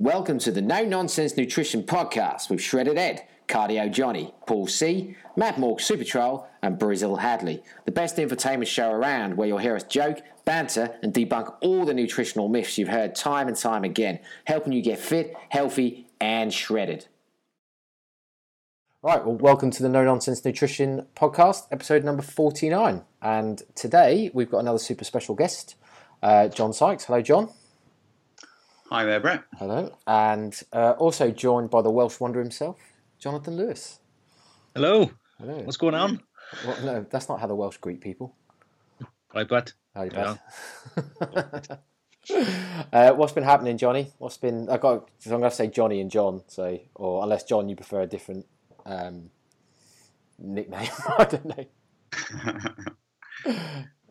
Welcome to the No Nonsense Nutrition Podcast with Shredded Ed, Cardio Johnny, Paul C, Matt Morg Super Troll, and Brazil Hadley. The best infotainment show around where you'll hear us joke, banter, and debunk all the nutritional myths you've heard time and time again, helping you get fit, healthy, and shredded. Right, well, welcome to the No Nonsense Nutrition Podcast, episode number 49. And today we've got another super special guest, uh, John Sykes. Hello, John. Hi there, Brett. Hello. And uh, also joined by the Welsh wonder himself, Jonathan Lewis. Hello. Hello. What's going on? Well, no, that's not how the Welsh greet people. Hi, Brett. How you bad? uh, what's been happening, Johnny? What's been? I got. So I'm going to say Johnny and John. So, or unless John, you prefer a different um, nickname. I don't know.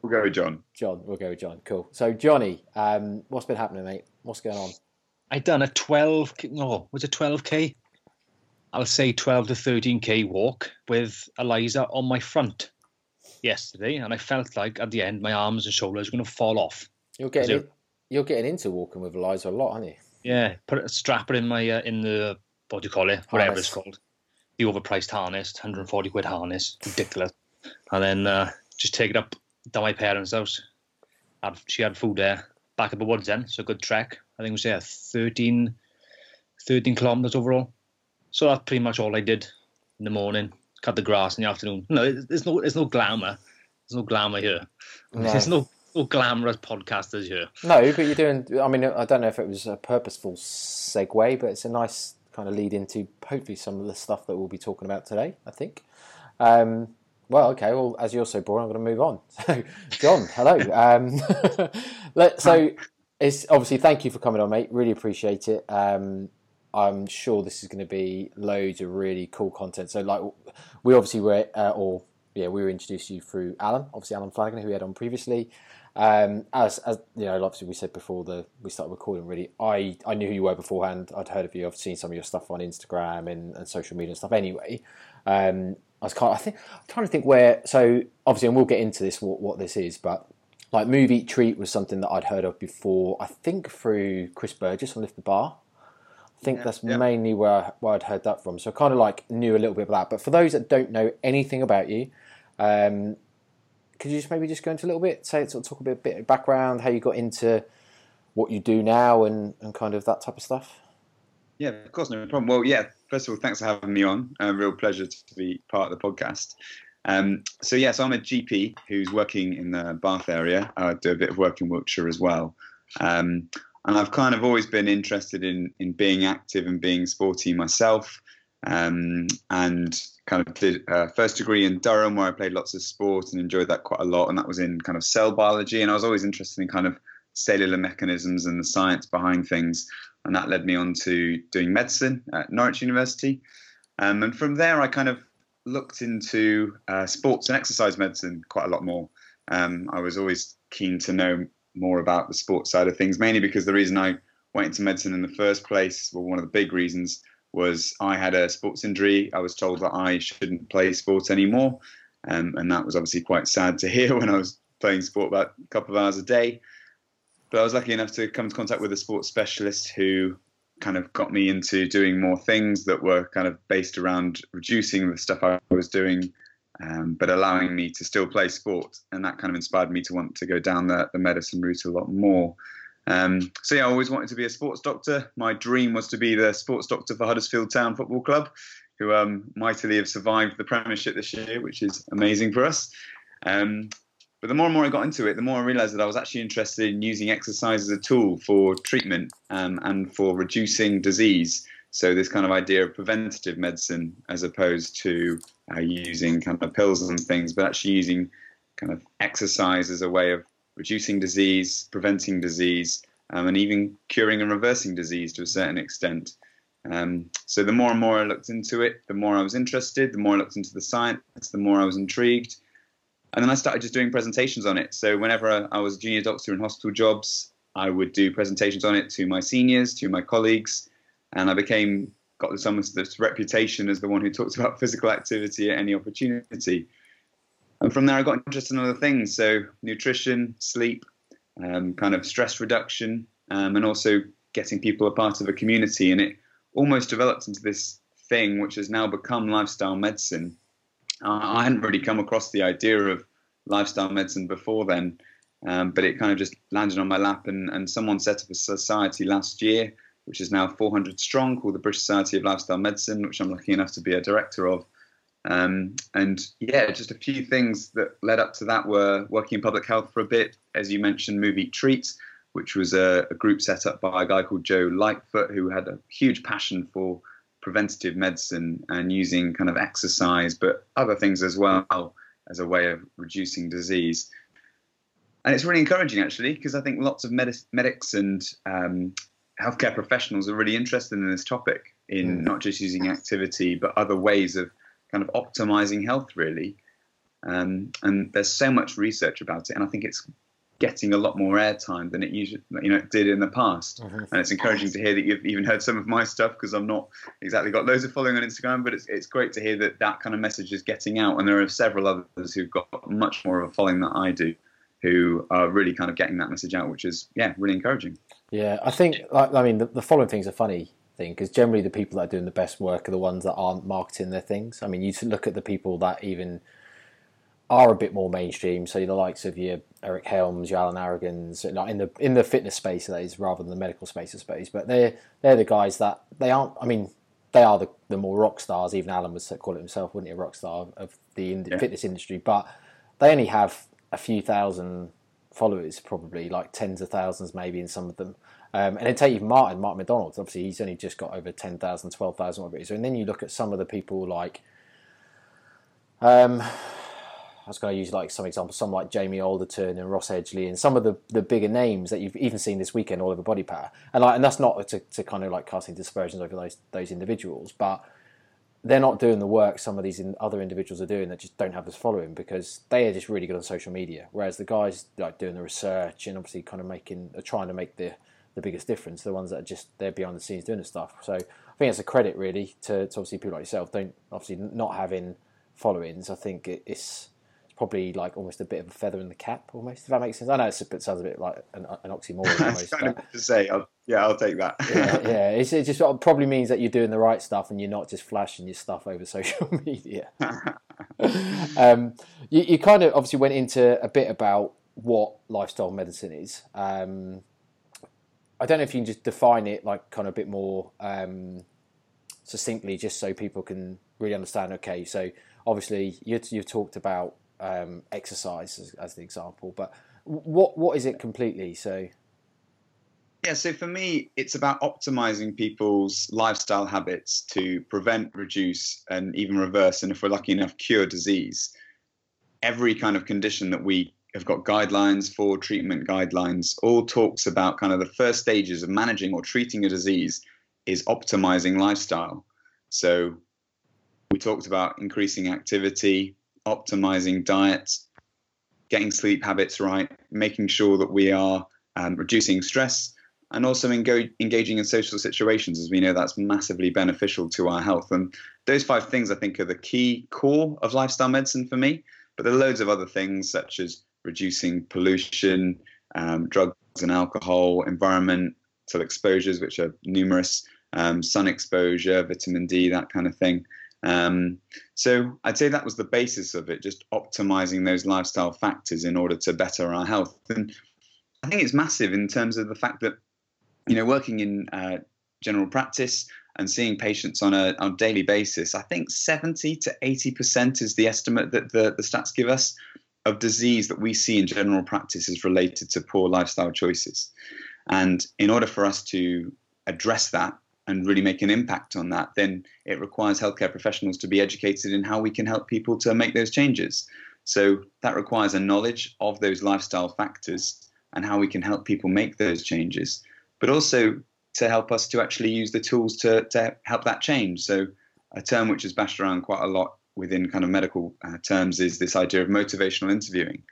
we'll go with John. John. We'll go with John. Cool. So, Johnny, um, what's been happening, mate? What's going on? I done a 12. No, was it 12k? I'll say 12 to 13k walk with Eliza on my front yesterday, and I felt like at the end my arms and shoulders were going to fall off. You're getting in, you're getting into walking with Eliza a lot, aren't you? Yeah, put a strapper in my uh, in the what do you call it? Whatever it's called, the overpriced harness, 140 quid harness, ridiculous. And then uh, just take it up to my parents' house. Had, she had food there, back at the woods then, so good trek. I think it was yeah, 13, 13 kilometers overall. So that's pretty much all I did in the morning. Cut the grass in the afternoon. No, there's no there's no glamour. There's no glamour here. No. There's no no glamorous podcasters here. No, but you're doing. I mean, I don't know if it was a purposeful segue, but it's a nice kind of lead into hopefully some of the stuff that we'll be talking about today. I think. Um, well, okay. Well, as you're so bored, I'm going to move on. So, John, hello. Um, let, so, it's obviously thank you for coming on, mate. Really appreciate it. Um, I'm sure this is going to be loads of really cool content. So, like, we obviously were, uh, or yeah, we were introduced to you through Alan, obviously Alan Flanagan, who we had on previously. Um, as, as you know, obviously we said before the we started recording. Really, I I knew who you were beforehand. I'd heard of you. I've seen some of your stuff on Instagram and, and social media and stuff. Anyway, um, I was kind. Of, I think I'm trying to think where. So obviously, and we'll get into this what, what this is, but like Move Eat Treat was something that I'd heard of before. I think through Chris Burgess on Lift the Bar. I think yeah, that's yeah. mainly where, where I'd heard that from. So I kind of like knew a little bit about that. But for those that don't know anything about you, um, could you just maybe just go into a little bit, say, sort of talk a bit, bit of background, how you got into what you do now, and, and kind of that type of stuff? Yeah, of course, no problem. Well, yeah, first of all, thanks for having me on. A real pleasure to be part of the podcast. Um, so, yes, yeah, so I'm a GP who's working in the Bath area. I do a bit of work in Wiltshire as well. Um, and I've kind of always been interested in, in being active and being sporty myself. Um, and kind of did a first degree in Durham where I played lots of sport and enjoyed that quite a lot. And that was in kind of cell biology. And I was always interested in kind of cellular mechanisms and the science behind things. And that led me on to doing medicine at Norwich University. Um, and from there, I kind of looked into uh, sports and exercise medicine quite a lot more. Um, I was always keen to know more about the sports side of things, mainly because the reason I went into medicine in the first place, well, one of the big reasons was I had a sports injury. I was told that I shouldn't play sports anymore. Um, and that was obviously quite sad to hear when I was playing sport about a couple of hours a day. But I was lucky enough to come into contact with a sports specialist who kind of got me into doing more things that were kind of based around reducing the stuff I was doing, um, but allowing me to still play sport. And that kind of inspired me to want to go down the, the medicine route a lot more. Um, so yeah, I always wanted to be a sports doctor. My dream was to be the sports doctor for Huddersfield Town Football Club, who um, mightily have survived the Premiership this year, which is amazing for us. Um, but the more and more I got into it, the more I realised that I was actually interested in using exercise as a tool for treatment um, and for reducing disease. So this kind of idea of preventative medicine, as opposed to uh, using kind of pills and things, but actually using kind of exercise as a way of reducing disease, preventing disease, um, and even curing and reversing disease to a certain extent. Um, so the more and more I looked into it, the more I was interested, the more I looked into the science, the more I was intrigued. And then I started just doing presentations on it. So whenever I was a junior doctor in hospital jobs, I would do presentations on it to my seniors, to my colleagues, and I became got this almost this reputation as the one who talks about physical activity at any opportunity. And from there, I got interested in other things. So, nutrition, sleep, um, kind of stress reduction, um, and also getting people a part of a community, and it almost developed into this thing which has now become lifestyle medicine. I hadn't really come across the idea of lifestyle medicine before then, um, but it kind of just landed on my lap, and, and someone set up a society last year, which is now 400 strong, called the British Society of Lifestyle Medicine, which I'm lucky enough to be a director of. Um, and yeah, just a few things that led up to that were working in public health for a bit, as you mentioned, Move Eat Treat, which was a, a group set up by a guy called Joe Lightfoot, who had a huge passion for preventative medicine and using kind of exercise, but other things as well as a way of reducing disease. And it's really encouraging, actually, because I think lots of medic- medics and um, healthcare professionals are really interested in this topic, in mm. not just using activity, but other ways of kind of optimizing health, really. Um, and there's so much research about it, and I think it's getting a lot more airtime than it usually you know did in the past. Mm-hmm. And it's encouraging to hear that you've even heard some of my stuff because I'm not exactly got loads of following on Instagram, but it's it's great to hear that that kind of message is getting out. And there are several others who've got much more of a following than I do, who are really kind of getting that message out, which is yeah really encouraging. Yeah, I think I mean the, the following things are funny thing because generally the people that are doing the best work are the ones that aren't marketing their things. I mean, you look at the people that even are a bit more mainstream. So the likes of your Eric Helms, your Alan Aragons, like in the in the fitness space that is rather than the medical space, I suppose. But they're they're the guys that they aren't. I mean, they are the, the more rock stars. Even Alan would call it himself, wouldn't he, a rock star of the in, yeah. fitness industry. But they only have a few thousand followers, probably like tens of thousands, maybe in some of them. Um, and then take even Martin, Martin MacDonald. Obviously, he's only just got over 10,000, 12,000, whatever it is. And then you look at some of the people like, um, I was going to use like some examples, some like Jamie Alderton and Ross Edgley and some of the, the bigger names that you've even seen this weekend all over Body Power. And like, and that's not to, to kind of like casting dispersions over those those individuals, but they're not doing the work some of these other individuals are doing that just don't have this following because they are just really good on social media. Whereas the guys like doing the research and obviously kind of making, trying to make the the biggest difference. The ones that are just they're behind the scenes doing the stuff. So I think it's a credit really to, to obviously people like yourself. Don't obviously not having followings. I think it's probably like almost a bit of a feather in the cap, almost. If that makes sense. I know it sounds a bit like an, an oxymoron. Almost, kind but, to say, I'll, yeah, I'll take that. yeah, yeah. It's, it just probably means that you're doing the right stuff and you're not just flashing your stuff over social media. um, you, you, kind of obviously went into a bit about what lifestyle medicine is. Um, I don't know if you can just define it like kind of a bit more um, succinctly, just so people can really understand. Okay, so obviously you, you've talked about um, exercise as, as the example. But what what is it completely? So yeah, so for me, it's about optimizing people's lifestyle habits to prevent, reduce, and even reverse, and if we're lucky enough, cure disease. Every kind of condition that we have got guidelines for, treatment guidelines, all talks about kind of the first stages of managing or treating a disease is optimizing lifestyle. So we talked about increasing activity, optimizing diet, getting sleep habits right, making sure that we are um, reducing stress, and also engo- engaging in social situations, as we know that's massively beneficial to our health. And those five things, I think, are the key core of lifestyle medicine for me. But there are loads of other things, such as reducing pollution, um, drugs and alcohol, environmental exposures, which are numerous, um, sun exposure, vitamin D, that kind of thing. Um, so I'd say that was the basis of it, just optimizing those lifestyle factors in order to better our health. And I think it's massive in terms of the fact that, you know, working in uh, general practice and seeing patients on a, on a daily basis, I think 70 to 80% is the estimate that the, the stats give us of disease that we see in general practice is related to poor lifestyle choices. And in order for us to address that, and really make an impact on that, then it requires healthcare professionals to be educated in how we can help people to make those changes. So that requires a knowledge of those lifestyle factors and how we can help people make those changes, but also to help us to actually use the tools to, to help that change. So a term which is bashed around quite a lot within kind of medical uh, terms is this idea of motivational interviewing,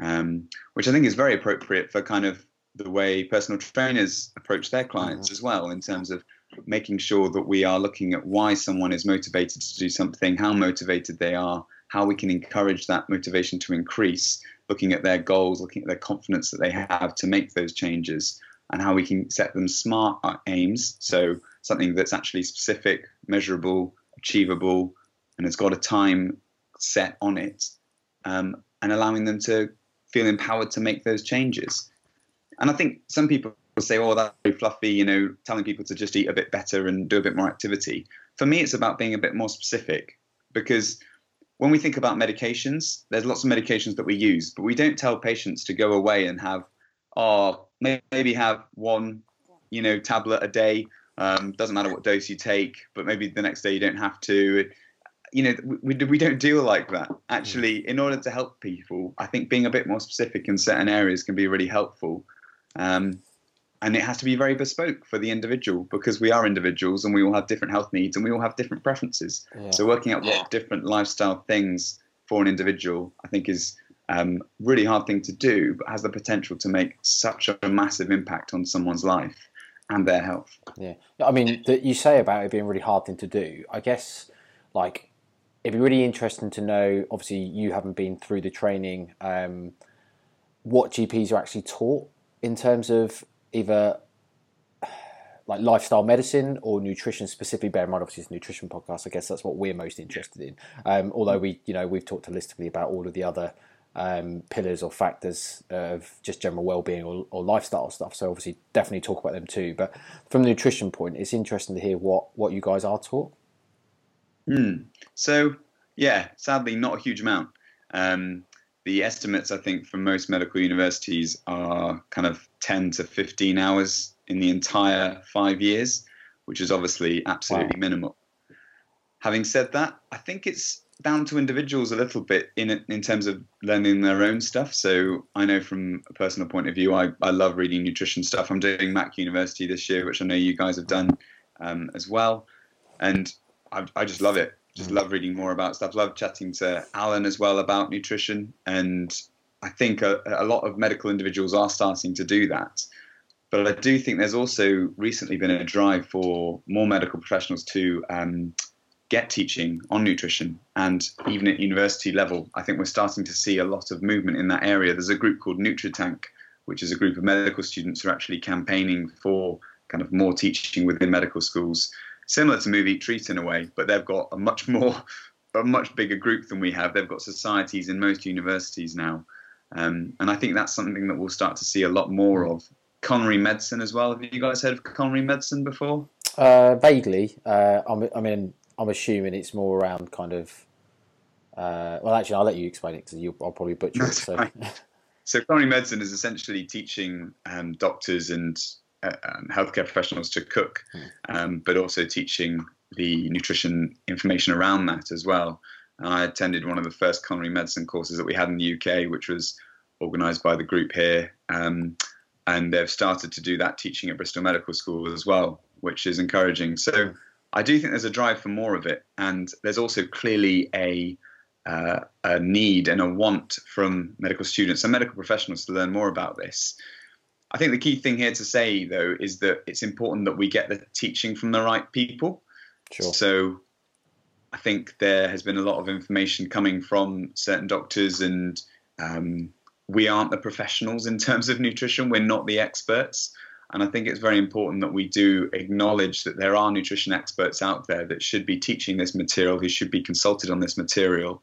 um, which I think is very appropriate for kind of the way personal trainers approach their clients mm-hmm. as well in terms of making sure that we are looking at why someone is motivated to do something, how motivated they are, how we can encourage that motivation to increase, looking at their goals, looking at their confidence that they have to make those changes, and how we can set them smart aims. So something that's actually specific, measurable, achievable, and has got a time set on it, um, and allowing them to feel empowered to make those changes. And I think some people say, "Oh, that's very fluffy," you know, telling people to just eat a bit better and do a bit more activity. For me, it's about being a bit more specific because when we think about medications, there's lots of medications that we use, but we don't tell patients to go away and have, oh, maybe have one, you know, tablet a day. Um, doesn't matter what dose you take, but maybe the next day you don't have to. You know, we, we don't deal like that. Actually, in order to help people, I think being a bit more specific in certain areas can be really helpful. Um, and it has to be very bespoke for the individual because we are individuals and we all have different health needs and we all have different preferences. Yeah. So working out what different lifestyle things for an individual, I think, is um, really hard thing to do, but has the potential to make such a massive impact on someone's life and their health. Yeah, I mean, that you say about it being a really hard thing to do. I guess, like, it'd be really interesting to know. Obviously, you haven't been through the training. Um, what GPs are actually taught in terms of either like lifestyle medicine or nutrition specifically bear in mind obviously it's a nutrition podcast. I guess that's what we're most interested in. Um, although we you know we've talked holistically about all of the other um, pillars or factors of just general well-being or, or, lifestyle stuff. So obviously definitely talk about them too. But from the nutrition point it's interesting to hear what what you guys are taught. Mm. so yeah sadly not a huge amount. Um, the estimates, I think, for most medical universities are kind of 10 to 15 hours in the entire five years, which is obviously absolutely wow. minimal. Having said that, I think it's down to individuals a little bit in in terms of learning their own stuff. So I know from a personal point of view, I, I love reading nutrition stuff. I'm doing Mac University this year, which I know you guys have done um, as well, and I, I just love it just love reading more about stuff. Love chatting to Alan as well about nutrition, and I think a, a, lot of medical individuals are starting to do that. But I do think there's also recently been a drive for more medical professionals to um, get teaching on nutrition, and even at university level, I think we're starting to see a lot of movement in that area. There's a group called NutriTank, which is a group of medical students who are actually campaigning for kind of more teaching within medical schools similar to Move Eat Treat in a way, but they've got a much more, a much bigger group than we have. They've got societies in most universities now, um, and I think that's something that we'll start to see a lot more of. Culinary medicine as well. Have you guys heard of culinary medicine before? Uh, vaguely. Uh, i mean, I'm assuming it's more around kind of. Uh, well, actually, I'll let you explain it because I'll probably butcher it. So. so, culinary medicine is essentially teaching um, doctors and um, healthcare professionals to cook, hmm. um, but also teaching the nutrition information around that as well. And I attended one of the first culinary medicine courses that we had in the UK, which was organised by the group here. Um, and they've started to do that teaching at Bristol Medical School as well, which is encouraging. So I do think there's a drive for more of it, and there's also clearly a uh, a need and a want from medical students and medical professionals to learn more about this. I think the key thing here to say, though, is that it's important that we get the teaching from the right people. Sure. So I think there has been a lot of information coming from certain doctors, and um, we aren't the professionals in terms of nutrition. We're not the experts. And I think it's very important that we do acknowledge that there are nutrition experts out there that should be teaching this material, who should be consulted on this material,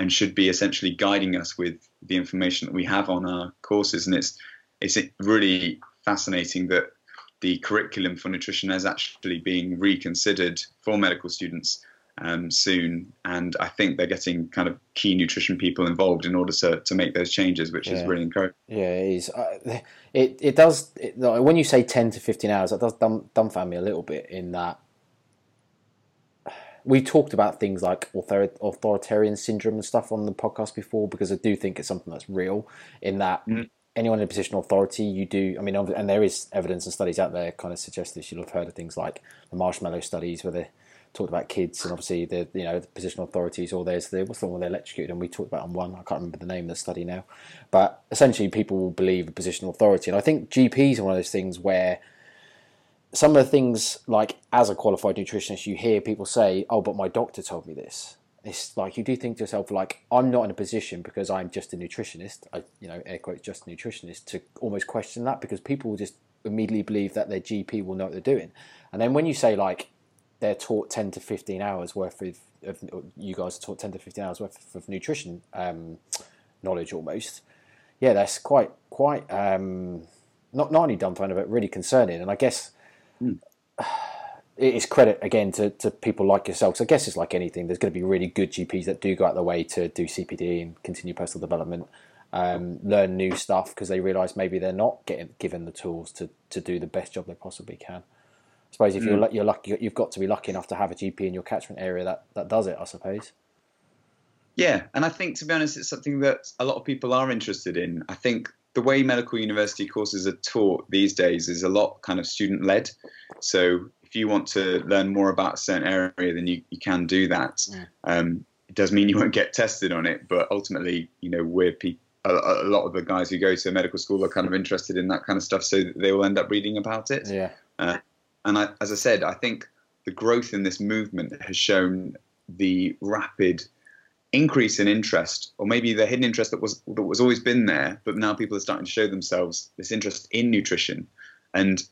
and should be essentially guiding us with the information that we have on our courses. And it's it's really fascinating that the curriculum for nutrition is actually being reconsidered for medical students um, soon, and I think they're getting kind of key nutrition people involved in order to, to make those changes, which yeah. is really encouraging. Yeah, it is. Uh, it it does. It, when you say ten to fifteen hours, that does dumb, dumbfound me a little bit. In that we talked about things like author, authoritarian syndrome and stuff on the podcast before, because I do think it's something that's real. In that. Mm anyone in a position of authority, you do. I mean, and there is evidence and studies out there kind of suggest this. You'll have heard of things like the marshmallow studies, where they talked about kids and obviously the you know the positional authorities. Or there's the what's the one where they electrocuted, and we talked about on one. I can't remember the name of the study now, but essentially people will believe a positional authority, and I think GPs are one of those things where. Some of the things, like as a qualified nutritionist, you hear people say, "Oh, but my doctor told me this." It's like you do think to yourself like i'm not in a position because i'm just a nutritionist i you know air quotes just a nutritionist to almost question that because people will just immediately believe that their GP will know what they're doing. And then when you say like they're taught ten to fifteen hours worth of, of you guys are taught ten to fifteen hours worth of nutrition um, knowledge almost, yeah, that's quite quite um, not not only dumbfounding but really concerning. And I guess. Mm. It is credit again to, to people like yourselves. I guess it's like anything. There's going to be really good GPs that do go out their way to do CPD and continue personal development um, learn new stuff because they realise maybe they're not getting given the tools to, to do the best job they possibly can. I suppose if mm. you're you're lucky, you've got to be lucky enough to have a GP in your catchment area that, that does it. I suppose. Yeah, and I think to be honest, it's something that a lot of people are interested in. I think the way medical university courses are taught these days is a lot kind of student led. So if you want to learn more about a certain area, then you, you can do that. Mm. Um, it does mean you won't get tested on it, but ultimately, you know, we're people a, a, lot of the guys who go to medical school are kind of interested in that kind of stuff, so they will end up reading about it. Yeah. Uh, and I, as I said, I think the growth in this movement has shown the rapid increase in interest, or maybe the hidden interest that was that was always been there, but now people are starting to show themselves this interest in nutrition. And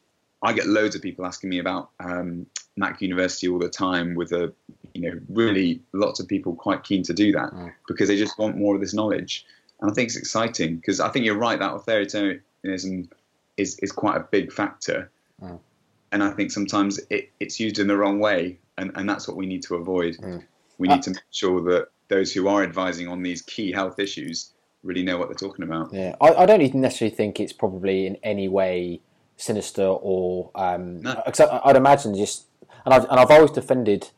I get loads of people asking me about um, Mac University all the time, with a you know really lots of people quite keen to do that mm. because they just want more of this knowledge. And I think it's exciting because I think you're right that authoritarianism is, is quite a big factor. Mm. And I think sometimes it, it's used in the wrong way. And, and that's what we need to avoid. Mm. We need uh, to make sure that those who are advising on these key health issues really know what they're talking about. Yeah, I, I don't even necessarily think it's probably in any way sinister or. Um, no. I'd imagine just. And I've, and I've always defended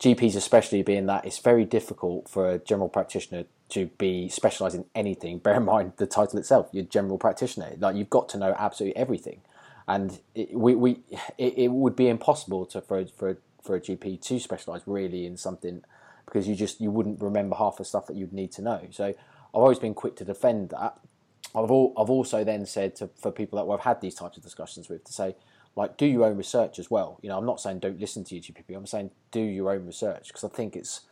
GPs, especially being that it's very difficult for a general practitioner to be specialised in anything. Bear in mind the title itself, you're general practitioner. Like you've got to know absolutely everything, and it, we, we it, it would be impossible to for for for a GP to specialise really in something because you just you wouldn't remember half the stuff that you'd need to know. So I've always been quick to defend that. I've all, I've also then said to for people that I've had these types of discussions with to say like do your own research as well. You know, I'm not saying don't listen to your GP. I'm saying do your own research because I think it's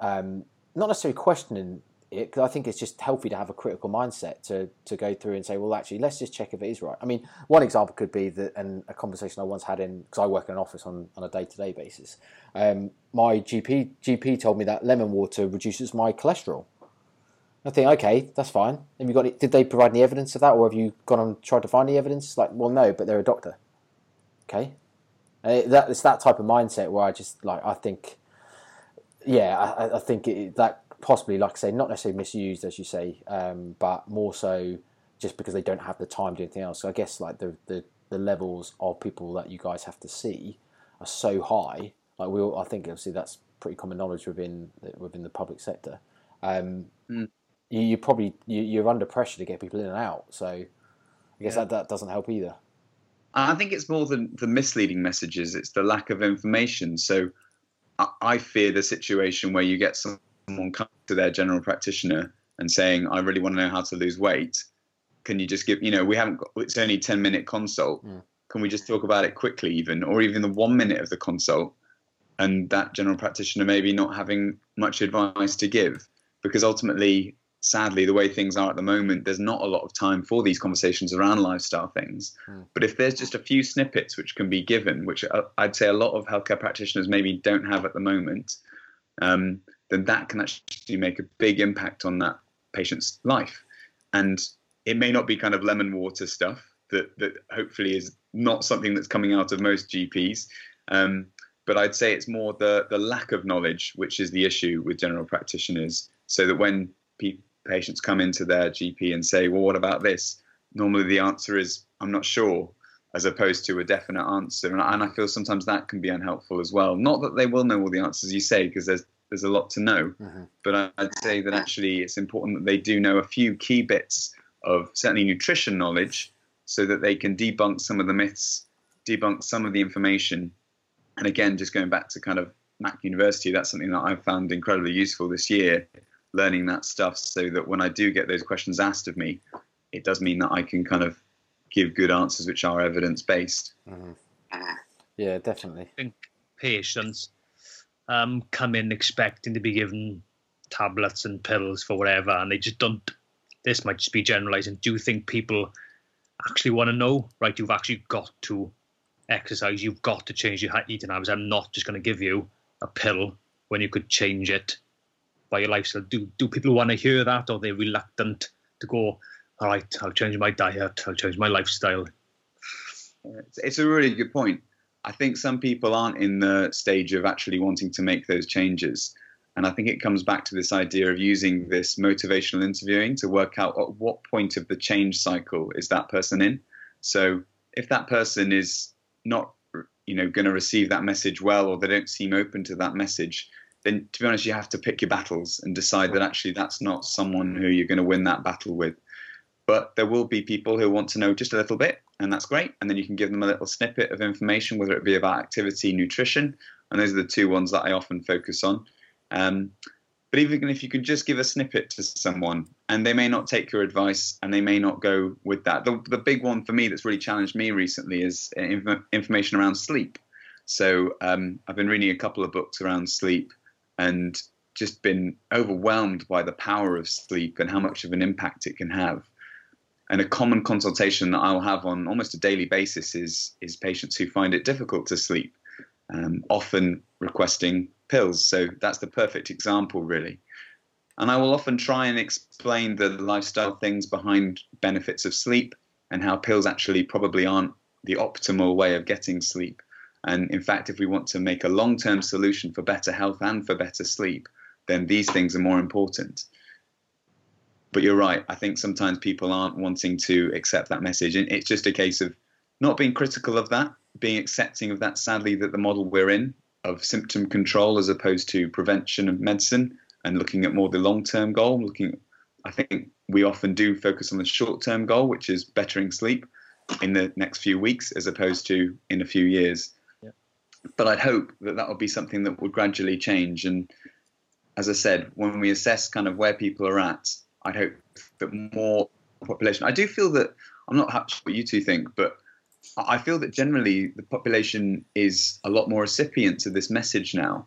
um, not necessarily questioning it because I think it's just healthy to have a critical mindset to to go through and say, well, actually, let's just check if it is right. I mean, one example could be that, and a conversation I once had in because I work in an office on, on a day to day basis. Um, my GP GP told me that lemon water reduces my cholesterol. I think, okay, that's fine. Have you got? Any, did they provide any evidence of that, or have you gone and tried to find the evidence? Like, well, no, but they're a doctor. Okay, and that it's that type of mindset where I just like I think yeah, I, I think it, that possibly, like I say, not necessarily misused as you say, um, but more so just because they don't have the time to do anything else. So I guess like the, the the levels of people that you guys have to see are so high. Like we, all, I think obviously that's pretty common knowledge within within the public sector. Um, mm. You, you probably you, are under pressure to get people in and out. So I guess yeah. that that doesn't help either. I think it's more than the misleading messages; it's the lack of information. So I fear the situation where you get someone come to their general practitioner and saying, "I really want to know how to lose weight. Can you just give? You know, we haven't got. It's only ten minute consult. Mm. Can we just talk about it quickly, even, or even the one minute of the consult?" And that general practitioner maybe not having much advice to give, because ultimately sadly, the way things are at the moment, there's not a lot of time for these conversations around lifestyle things. Mm. But if there's just a few snippets which can be given, which uh, I'd say a lot of healthcare practitioners maybe don't have at the moment, um, then that can actually make a big impact on that patient's life. And it may not be kind of lemon water stuff that that hopefully is not something that's coming out of most GPs. Um, but I'd say it's more the the lack of knowledge which is the issue with general practitioners. So that when people patients come into their GP and say, well, what about this? Normally the answer is, I'm not sure, as opposed to a definite answer. And, and I feel sometimes that can be unhelpful as well. Not that they will know all the answers you say, because there's there's a lot to know. Mm-hmm. But I'd say that actually it's important that they do know a few key bits of certainly nutrition knowledge so that they can debunk some of the myths, debunk some of the information. And again, just going back to kind of Mac University, that's something that I've found incredibly useful this year learning that stuff so that when I do get those questions asked of me, it does mean that I can kind of give good answers which are evidence based. Mm-hmm. Yeah, definitely. I think patients um, come in expecting to be given tablets and pills for whatever, and they just don't. This might just be generalizing. Do you think people actually want to know, right? You've actually got to exercise. You've got to change your eating habits. I'm not just going to give you a pill when you could change it by your lifestyle. Do do people want to hear that, or they're they reluctant to go? All right, I'll change my diet. I'll change my lifestyle. It's, it's a really good point. I think some people aren't in the stage of actually wanting to make those changes. And I think it comes back to this idea of using this motivational interviewing to work out at what point of the change cycle is that person in. So if that person is not, you know, going to receive that message well, or they don't seem open to that message, then to be honest, you have to pick your battles and decide that actually that's not someone who you're going to win that battle with. But there will be people who want to know just a little bit, and that's great. And then you can give them a little snippet of information, whether it be about activity, nutrition, and those are the two ones that I often focus on. Um, but even if you can just give a snippet to someone and they may not take your advice and they may not go with that. The, the big one for me that's really challenged me recently is inf- information around sleep. So um, I've been reading a couple of books around sleep and just been overwhelmed by the power of sleep and how much of an impact it can have. And a common consultation that I'll have on almost a daily basis is is patients who find it difficult to sleep, um, often requesting pills. So that's the perfect example, really. And I will often try and explain the lifestyle things behind benefits of sleep and how pills actually probably aren't the optimal way of getting sleep. And in fact, if we want to make a long term solution for better health and for better sleep, then these things are more important. But you're right. I think sometimes people aren't wanting to accept that message. And it's just a case of not being critical of that, being accepting of that, sadly, that the model we're in of symptom control as opposed to prevention of medicine and looking at more the long term goal. Looking, I think we often do focus on the short term goal, which is bettering sleep in the next few weeks as opposed to in a few years. But I'd hope that that would be something that would gradually change. And as I said, when we assess kind of where people are at, I'd hope that more population. I do feel that I'm not sure what you two think, but I feel that generally the population is a lot more recipient to this message now.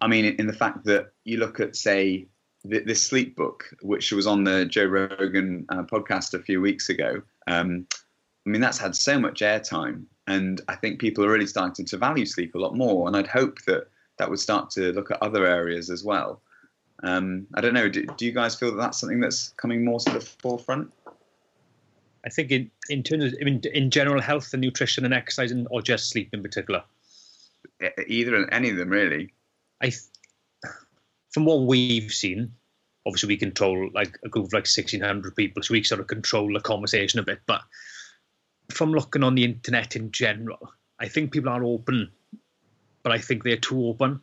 I mean, in the fact that you look at, say, this sleep book, which was on the Joe Rogan uh, podcast a few weeks ago. Um, I mean, that's had so much airtime, and I think people are really starting to value sleep a lot more. And I'd hope that that would start to look at other areas as well. Um, I don't know. Do, do, you guys feel that that's something that's coming more to the forefront? I think in, in terms of in, in general health and nutrition and exercise, and, or just sleep in particular. Either any of them, really. I, from what we've seen, obviously we control like a group of like sixteen hundred people, so we sort of control the conversation a bit. But from looking on the internet in general, I think people are open, but I think they're too open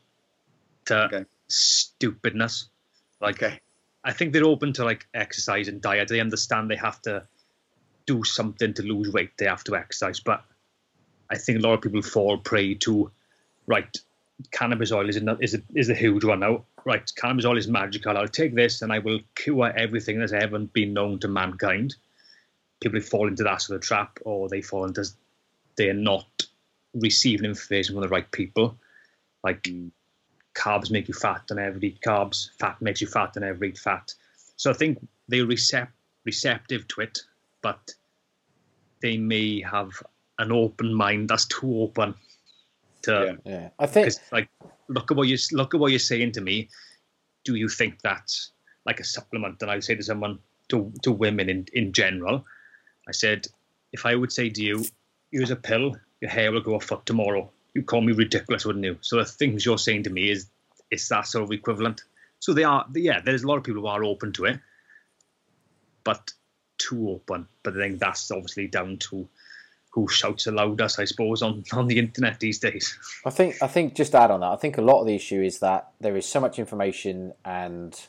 to okay. stupidness. Like, okay. I think they're open to like exercise and diet. They understand they have to do something to lose weight, they have to exercise. But I think a lot of people fall prey to, right, cannabis oil is a, is a, is a huge one now. Right, cannabis oil is magical. I'll take this and I will cure everything that's ever been known to mankind. People fall into that sort of trap, or they fall into they're not receiving information from the right people. Like hmm. carbs make you fat, and every eat carbs. Fat makes you fat, and every eat fat. So I think they're recept- receptive to it but they may have an open mind that's too open to yeah, yeah. I think like look at what you look at what you're saying to me. Do you think that's like a supplement? And I would say to someone to to women in, in general, I said, if I would say to you, here's a pill, your hair will go a foot tomorrow. You'd call me ridiculous, wouldn't you? So the things you're saying to me is is that sort of equivalent. So they are yeah, there's a lot of people who are open to it. But too open. But I think that's obviously down to who shouts the loudest, I suppose, on, on the internet these days. I think I think just add on that, I think a lot of the issue is that there is so much information and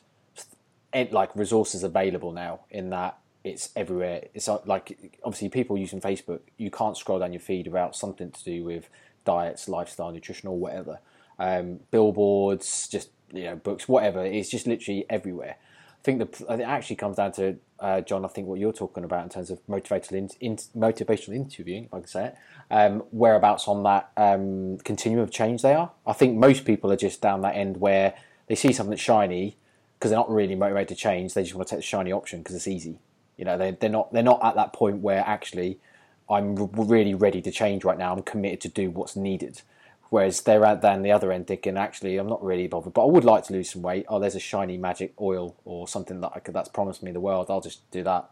like resources available now in that it's everywhere. It's like obviously people using Facebook, you can't scroll down your feed without something to do with diets, lifestyle, nutrition, or whatever. Um, billboards, just you know, books, whatever. It's just literally everywhere. I think the it actually comes down to uh, John. I think what you're talking about in terms of motivational in, in, motivational interviewing, if I can say it, um, whereabouts on that um, continuum of change they are. I think most people are just down that end where they see something shiny because they're not really motivated to change. They just want to take the shiny option because it's easy. You know, they they're not they're not at that point where actually I'm really ready to change right now. I'm committed to do what's needed. Whereas they're at down the other end thinking, actually, I'm not really bothered, but I would like to lose some weight. Oh, there's a shiny magic oil or something that I could, that's promised me the world. I'll just do that.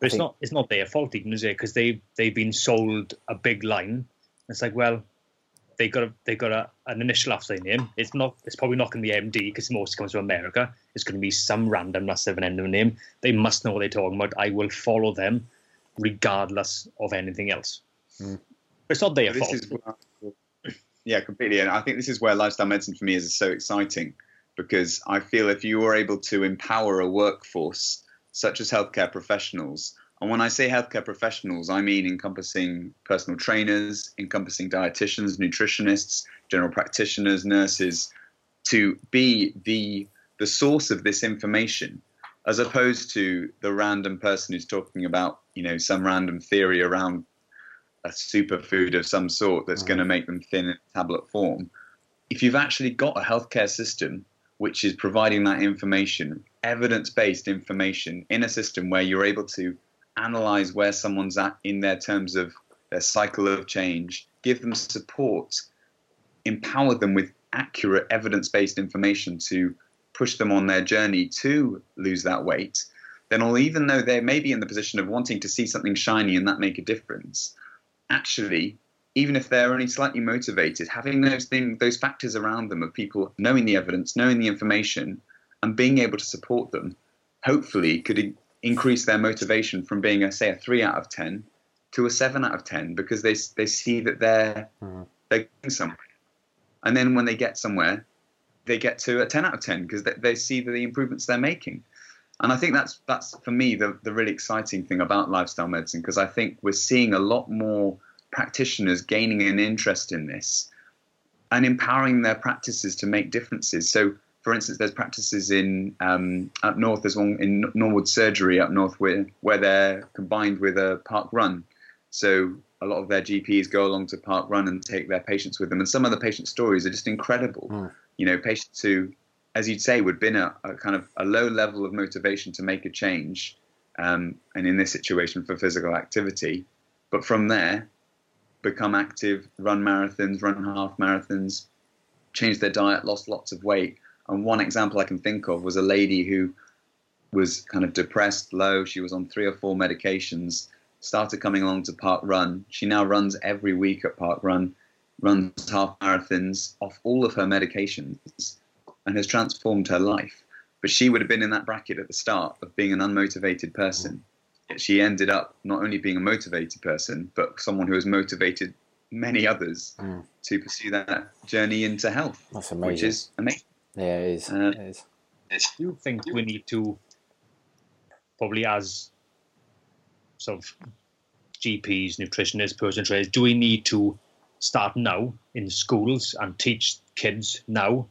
But it's not it's not their fault even, is it? Because they they've been sold a big line. It's like, well, they got a, they got a, an initial after their name. It's not it's probably not going to be MD because most comes from America. It's going to be some random massive an end of a name. They must know what they're talking about. I will follow them regardless of anything else. Mm. It's not their this fault. Where, yeah, completely. And I think this is where lifestyle medicine for me is so exciting because I feel if you are able to empower a workforce such as healthcare professionals. And when I say healthcare professionals, I mean encompassing personal trainers, encompassing dietitians, nutritionists, general practitioners, nurses, to be the the source of this information, as opposed to the random person who's talking about, you know, some random theory around a superfood of some sort that's mm. going to make them thin in tablet form. If you've actually got a healthcare system which is providing that information, evidence based information in a system where you're able to analyze where someone's at in their terms of their cycle of change, give them support, empower them with accurate evidence based information to push them on their journey to lose that weight, then even though they may be in the position of wanting to see something shiny and that make a difference, actually even if they're only slightly motivated, having those things, those factors around them of people knowing the evidence, knowing the information, and being able to support them, hopefully could increase their motivation from being a say a three out of ten to a seven out of ten because they they see that they're mm. they're getting somewhere, and then when they get somewhere, they get to a ten out of ten because they, they see the improvements they're making. And I think that's that's for me the, the really exciting thing about lifestyle medicine because I think we're seeing a lot more practitioners gaining an interest in this and empowering their practices to make differences. So, for instance, there's practices in um, up north. There's one in Norwood Surgery up north where where they're combined with a park run. So a lot of their GPs go along to park run and take their patients with them. And some of the patient stories are just incredible. Mm. You know, patients who, as you'd say, would been a, a, kind of a low level of motivation to make a change, um, and in this situation for physical activity, but from there become active, run marathons, run half marathons, change their diet, lost lots of weight. And one example I can think of was a lady who was kind of depressed, low. She was on three or four medications, started coming along to Park Run. She now runs every week at Park Run, runs half marathons off all of her medications, and has transformed her life. But she would have been in that bracket at the start of being an unmotivated person she ended up not only being a motivated person, but someone who has motivated many others mm. to pursue that journey into health. That's amazing. Which is amazing. Yeah, it is. Uh, it is. Do you think we need to probably as sort of GPs, nutritionists, personal trainers, do we need to start now in schools and teach kids now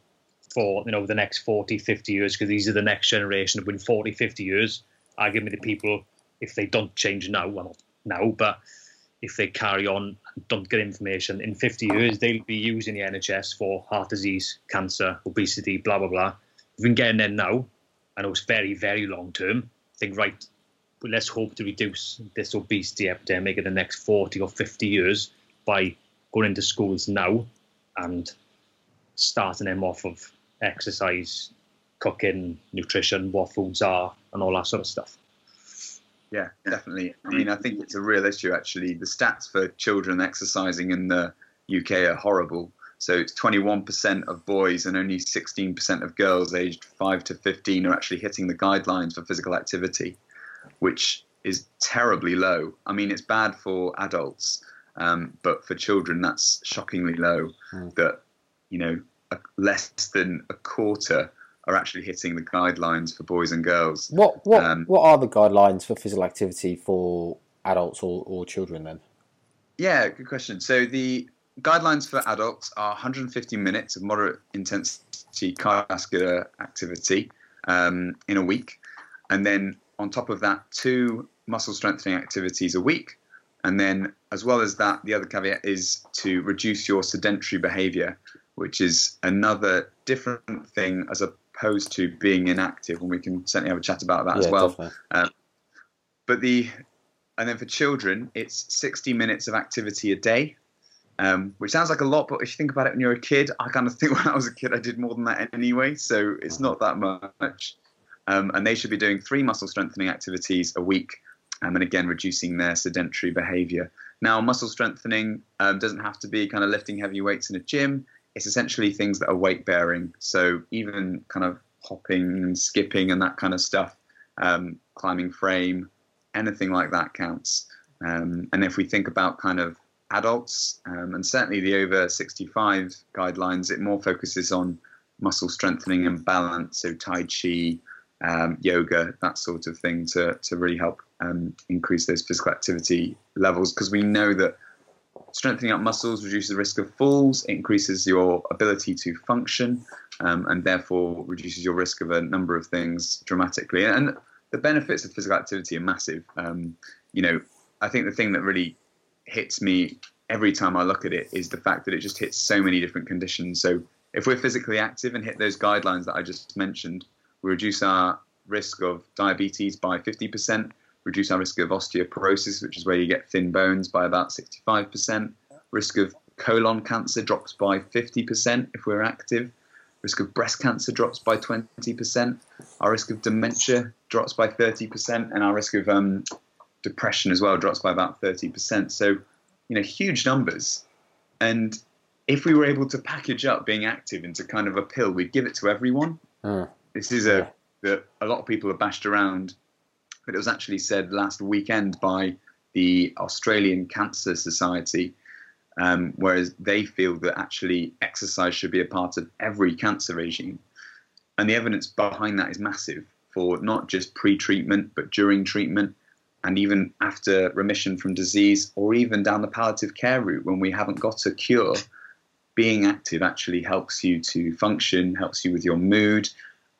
for you know the next 40 50 years because these are the next generation within 40 50 years arguably the people if they don't change now, well, not now, but if they carry on and don't get information in 50 years, they'll be using the NHS for heart disease, cancer, obesity, blah, blah, blah. We've been getting there now. I know it's very, very long term. I think, right, let's hope to reduce this obesity epidemic in the next 40 or 50 years by going into schools now and starting them off of exercise, cooking, nutrition, what foods are, and all that sort of stuff. Yeah, definitely. I mean, I think it's a real issue actually. The stats for children exercising in the UK are horrible. So it's 21% of boys and only 16% of girls aged 5 to 15 are actually hitting the guidelines for physical activity, which is terribly low. I mean, it's bad for adults, um, but for children, that's shockingly low. Mm. That, you know, less than a quarter are actually hitting the guidelines for boys and girls. What what um, what are the guidelines for physical activity for adults or, or children then? Yeah, good question. So the guidelines for adults are 150 minutes of moderate intensity cardiovascular activity um, in a week, and then on top of that, two muscle strengthening activities a week. And then, as well as that, the other caveat is to reduce your sedentary behavior, which is another different thing as a opposed to being inactive, and we can certainly have a chat about that yeah, as well. Um, but the and then for children, it's 60 minutes of activity a day, um, which sounds like a lot, but if you think about it when you're a kid, I kind of think when I was a kid I did more than that anyway, so it's not that much. Um, and they should be doing three muscle strengthening activities a week, um, and again reducing their sedentary behaviour. Now, muscle strengthening um, doesn't have to be kind of lifting heavy weights in a gym. It's essentially things that are weight bearing. So even kind of hopping and skipping and that kind of stuff, um, climbing frame, anything like that counts. Um, and if we think about kind of adults, um, and certainly the over 65 guidelines, it more focuses on muscle strengthening and balance, so Tai Chi, um, yoga, that sort of thing, to, to really help um, increase those physical activity levels. Because we know that strengthening up muscles reduces the risk of falls, increases your ability to function, um, and therefore reduces your risk of a number of things dramatically. And the benefits of physical activity are massive. Um, you know, I think the thing that really hits me every time I look at it is the fact that it just hits so many different conditions. So if we're physically active and hit those guidelines that I just mentioned, we reduce our risk of diabetes by 50%, reduce our risk of osteoporosis, which is where you get thin bones, by about 65%. Risk of colon cancer drops by 50% if we're active. Risk of breast cancer drops by 20%. Our risk of dementia drops by 30%, and our risk of um, depression as well drops by about 30%. So, you know, huge numbers. And if we were able to package up being active into kind of a pill, we'd give it to everyone. Mm. This is a that a lot of people are bashed around, but it was actually said last weekend by the Australian Cancer Society, um, whereas they feel that actually exercise should be a part of every cancer regime. And the evidence behind that is massive for not just pre treatment, but during treatment, and even after remission from disease, or even down the palliative care route when we haven't got a cure. Being active actually helps you to function, helps you with your mood,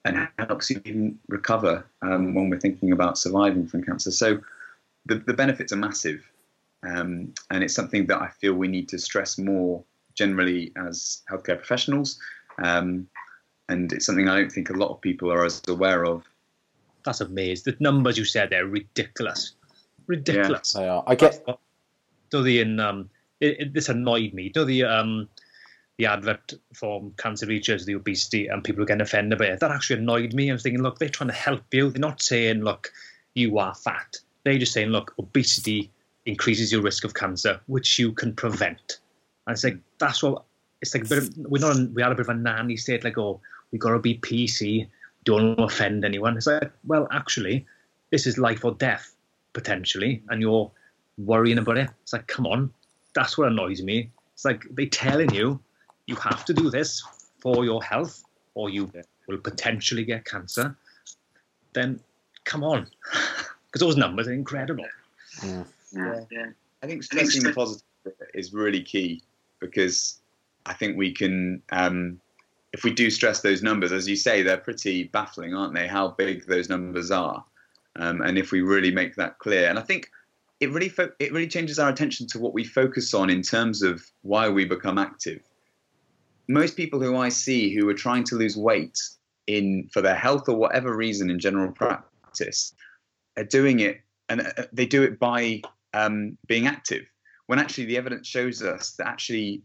and helps you even recover um, when we're thinking about surviving from cancer. So the, the benefits are massive. Um, and it's something that I feel we need to stress more generally as healthcare professionals. Um, and it's something I don't think a lot of people are as aware of. That's amazing. The numbers you said there are ridiculous. Ridiculous. They are. I get. Do the in um, it, it, this annoyed me. Do the um, the advert for cancer research, the obesity, and people are getting offended by it. That actually annoyed me. I was thinking, look, they're trying to help you. They're not saying, look, you are fat. They're just saying, look, obesity increases your risk of cancer, which you can prevent. And it's like that's what it's like. A bit of, we're not. We had a bit of a nanny state, like, oh, we got to be PC. Don't offend anyone. It's like, well, actually, this is life or death potentially, and you're worrying about it. It's like, come on, that's what annoys me. It's like they're telling you you have to do this for your health, or you will potentially get cancer. Then come on, because those numbers are incredible. Yeah. Yeah. yeah. I think stressing the positive is really key because I think we can, um, if we do stress those numbers, as you say, they're pretty baffling, aren't they? How big those numbers are, um, and if we really make that clear, and I think it really fo- it really changes our attention to what we focus on in terms of why we become active. Most people who I see who are trying to lose weight in for their health or whatever reason in general practice are doing it, and uh, they do it by um, being active. When actually the evidence shows us that actually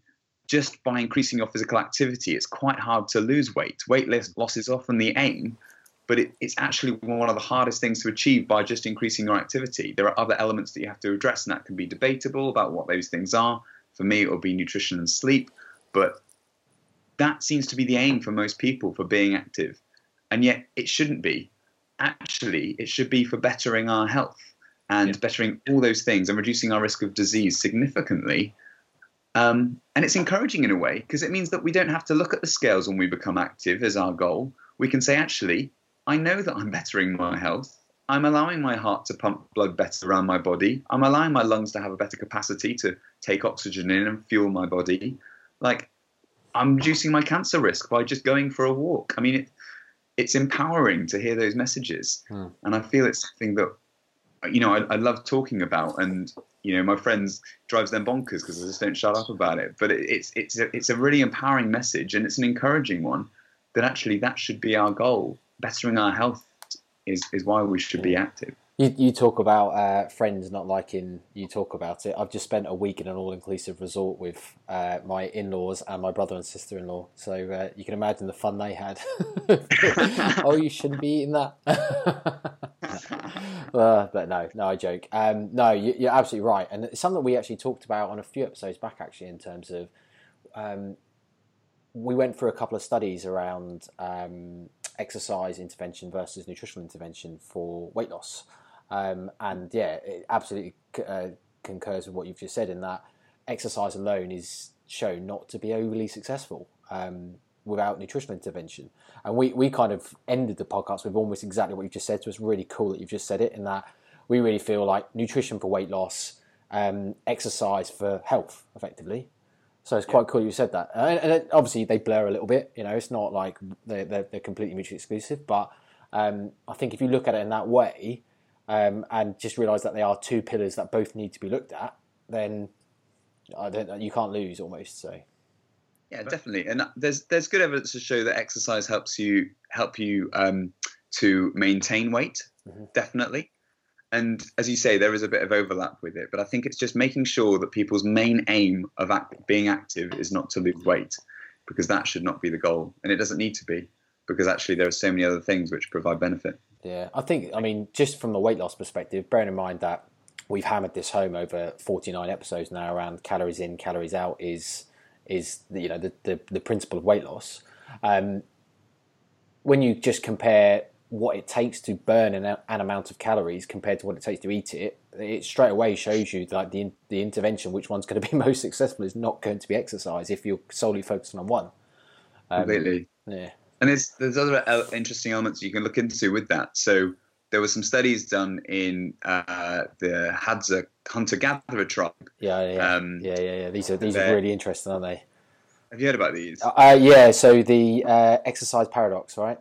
just by increasing your physical activity, it's quite hard to lose weight. Weight loss is often the aim, but it, it's actually one of the hardest things to achieve by just increasing your activity. There are other elements that you have to address, and that can be debatable about what those things are. For me, it will be nutrition and sleep, but that seems to be the aim for most people for being active. And yet, it shouldn't be. Actually, it should be for bettering our health and yeah. bettering all those things and reducing our risk of disease significantly. Um, and it's encouraging in a way because it means that we don't have to look at the scales when we become active as our goal. We can say, actually, I know that I'm bettering my health. I'm allowing my heart to pump blood better around my body. I'm allowing my lungs to have a better capacity to take oxygen in and fuel my body. Like, I'm reducing my cancer risk by just going for a walk. I mean, it, it's empowering to hear those messages. Hmm. And I feel it's something that you know, I, I, love talking about, and you know, my friends drives them bonkers because I just don't shut up about it. But it, it's it's a, it's a really empowering message, and it's an encouraging one that actually that should be our goal. Bettering our health is is why we should be active. You, you talk about uh, friends not liking you talk about it. I've just spent a week in an all inclusive resort with uh, my in laws and my brother and sister in law. So uh, you can imagine the fun they had. oh, you shouldn't be eating that. Uh, but no, no, I joke. Um, no, you, are absolutely right. And it's something we actually talked about on a few episodes back, actually, in terms of. Um, we went through a couple of studies around um, exercise intervention versus nutritional intervention for weight loss. Um, and yeah, it absolutely uh, concurs with what you've just said in that exercise alone is shown not to be overly successful um, without nutritional intervention. And we, we kind of ended the podcast with almost exactly what you just said. So it's really cool that you've just said it in that we really feel like nutrition for weight loss, um, exercise for health, effectively. So it's quite yeah. cool you said that. And, and, obviously they blur a little bit. You know, it's not like they're, they're, they're completely mutually exclusive. But um, I think if you look at it in that way, um, and just realise that they are two pillars that both need to be looked at, then you can't lose almost. So. Yeah, definitely, and there's there's good evidence to show that exercise helps you help you um, to maintain weight, mm-hmm. definitely. And as you say, there is a bit of overlap with it, but I think it's just making sure that people's main aim of act- being active is not to lose weight, because that should not be the goal, and it doesn't need to be, because actually there are so many other things which provide benefit. Yeah, I think, I mean, just from the weight loss perspective, bearing in mind that we've hammered this home over 49 episodes now around calories in, calories out is, is you know, the, the, the principle of weight loss. Um, when you just compare what it takes to burn an, an, amount of calories compared to what it takes to eat it, it straight away shows you that the the intervention, which one's going to be most successful, is not going to be exercise if you're solely focusing on one. Um, Completely. Yeah. And there's there's other interesting elements you can look into with that. So there were some studies done in uh, the Hadza hunter-gatherer tribe. Yeah, yeah, um, yeah, yeah, yeah. These are these are really interesting, aren't they? Have you heard about these? Uh, uh, yeah. So the uh, exercise paradox, right?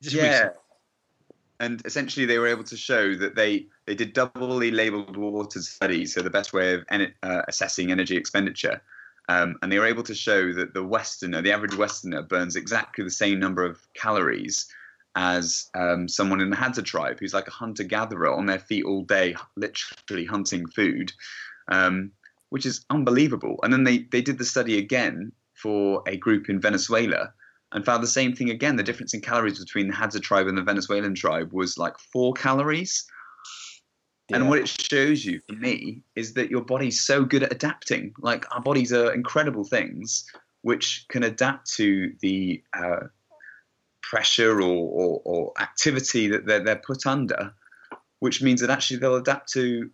Just yeah. And essentially, they were able to show that they they did doubly labeled water studies, so the best way of en- uh, assessing energy expenditure. Um, and they were able to show that the Westerner, the average Westerner, burns exactly the same number of calories as um, someone in the Hadza tribe, who's like a hunter gatherer on their feet all day, literally hunting food, um, which is unbelievable. And then they, they did the study again for a group in Venezuela and found the same thing again. The difference in calories between the Hadza tribe and the Venezuelan tribe was like four calories. Yeah. And what it shows you for me is that your body's so good at adapting. Like our bodies are incredible things which can adapt to the uh, pressure or, or, or, activity that they're, they're put under, which means that actually they'll adapt to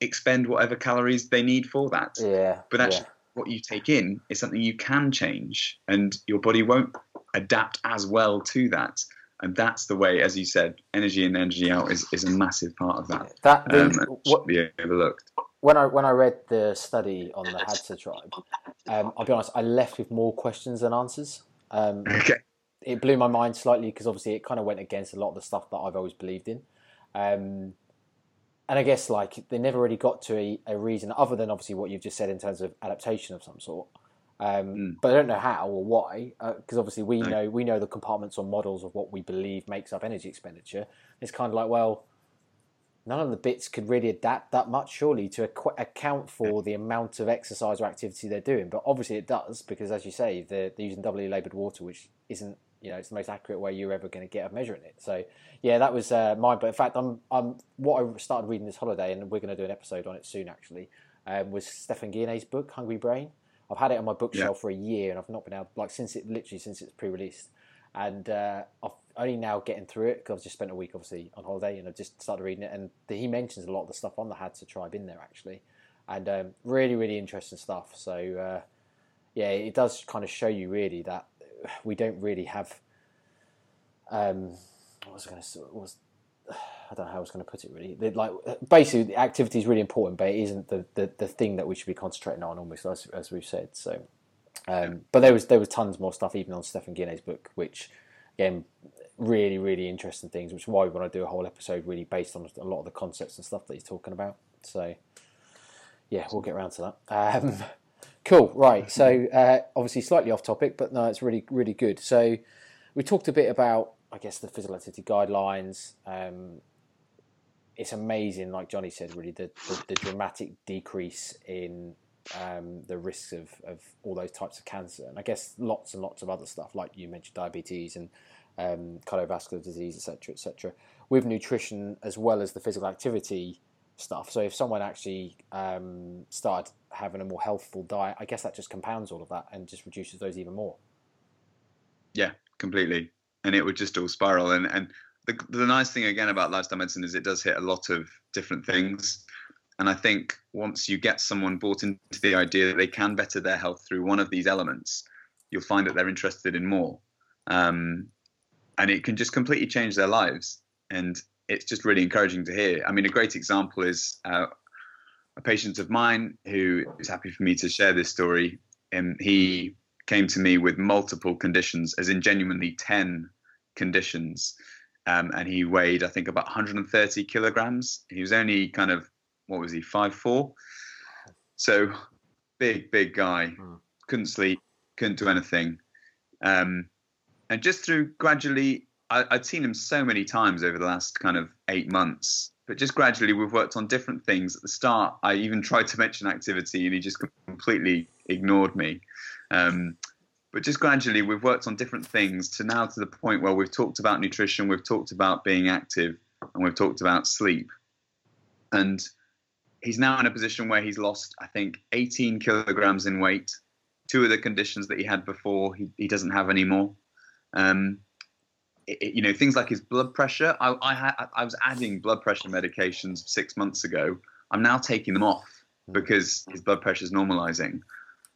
expend whatever calories they need for that. Yeah. But actually, yeah. what you take in is something you can change, and your body won't adapt as well to that and that's the way, as you said, energy in, energy out is, is a massive part of that. That the, um, what, be overlooked. When I when I read the study on the Hadza tribe, um, I'll be honest, I left with more questions than answers. Um, okay. It blew my mind slightly because obviously it kind of went against a lot of the stuff that I've always believed in. Um, and I guess like they never really got to a, a reason other than obviously what you've just said in terms of adaptation of some sort. Um, mm. But I don't know how or why, because uh, obviously we no. know we know the compartments or models of what we believe makes up energy expenditure. It's kind of like, well, none of the bits could really adapt that much, surely, to ac- account for the amount of exercise or activity they're doing. But obviously, it does because, as you say, they're, they're using doubly labeled water, which isn't you know it's the most accurate way you're ever going to get of measuring it. So yeah, that was uh, mine. But in fact, I'm I'm what I started reading this holiday, and we're going to do an episode on it soon. Actually, um, was Stephan Guyenet's book, Hungry Brain. I've had it on my bookshelf yeah. for a year, and I've not been able like since it literally since it's pre-released, and uh, I've only now getting through it because I've just spent a week obviously on holiday, and I've just started reading it, and the, he mentions a lot of the stuff on the Hadza tribe in there actually, and um, really really interesting stuff. So uh, yeah, it does kind of show you really that we don't really have. Um, what was I going to was I don't know how I was going to put it really. They're like basically, the activity is really important, but it isn't the, the, the thing that we should be concentrating on, almost as, as we've said. So, um, but there was there was tons more stuff even on Stephan Guyenet's book, which again, really really interesting things. Which is why we want to do a whole episode really based on a lot of the concepts and stuff that he's talking about. So, yeah, we'll get around to that. Um, cool, right? So uh, obviously slightly off topic, but no, it's really really good. So we talked a bit about I guess the physical activity guidelines, um, it's amazing, like Johnny said, really the, the, the dramatic decrease in um, the risks of, of all those types of cancer, and I guess lots and lots of other stuff, like you mentioned, diabetes and um, cardiovascular disease, etc., etc., with nutrition as well as the physical activity stuff. So if someone actually um, started having a more healthful diet, I guess that just compounds all of that and just reduces those even more. Yeah, completely. And it would just all spiral. And and the the nice thing again about lifestyle medicine is it does hit a lot of different things. And I think once you get someone bought into the idea that they can better their health through one of these elements, you'll find that they're interested in more. Um, and it can just completely change their lives. And it's just really encouraging to hear. I mean, a great example is uh, a patient of mine who is happy for me to share this story. And he came to me with multiple conditions, as in genuinely 10 conditions. Um, and he weighed, I think, about 130 kilograms. He was only kind of, what was he, five four? So big, big guy. Hmm. Couldn't sleep, couldn't do anything. Um, and just through gradually I, would seen him so many times over the last kind of eight months, but just gradually we've worked on different things. At the start, I even tried to mention activity, and he just completely ignored me. Um, but just gradually, we've worked on different things to now to the point where we've talked about nutrition, we've talked about being active, and we've talked about sleep. And he's now in a position where he's lost, I think, 18 kilograms in weight. Two of the conditions that he had before, he, he doesn't have anymore. Um, it, you know things like his blood pressure. I I, I was adding blood pressure medications six months ago. I'm now taking them off because his blood pressure is normalizing.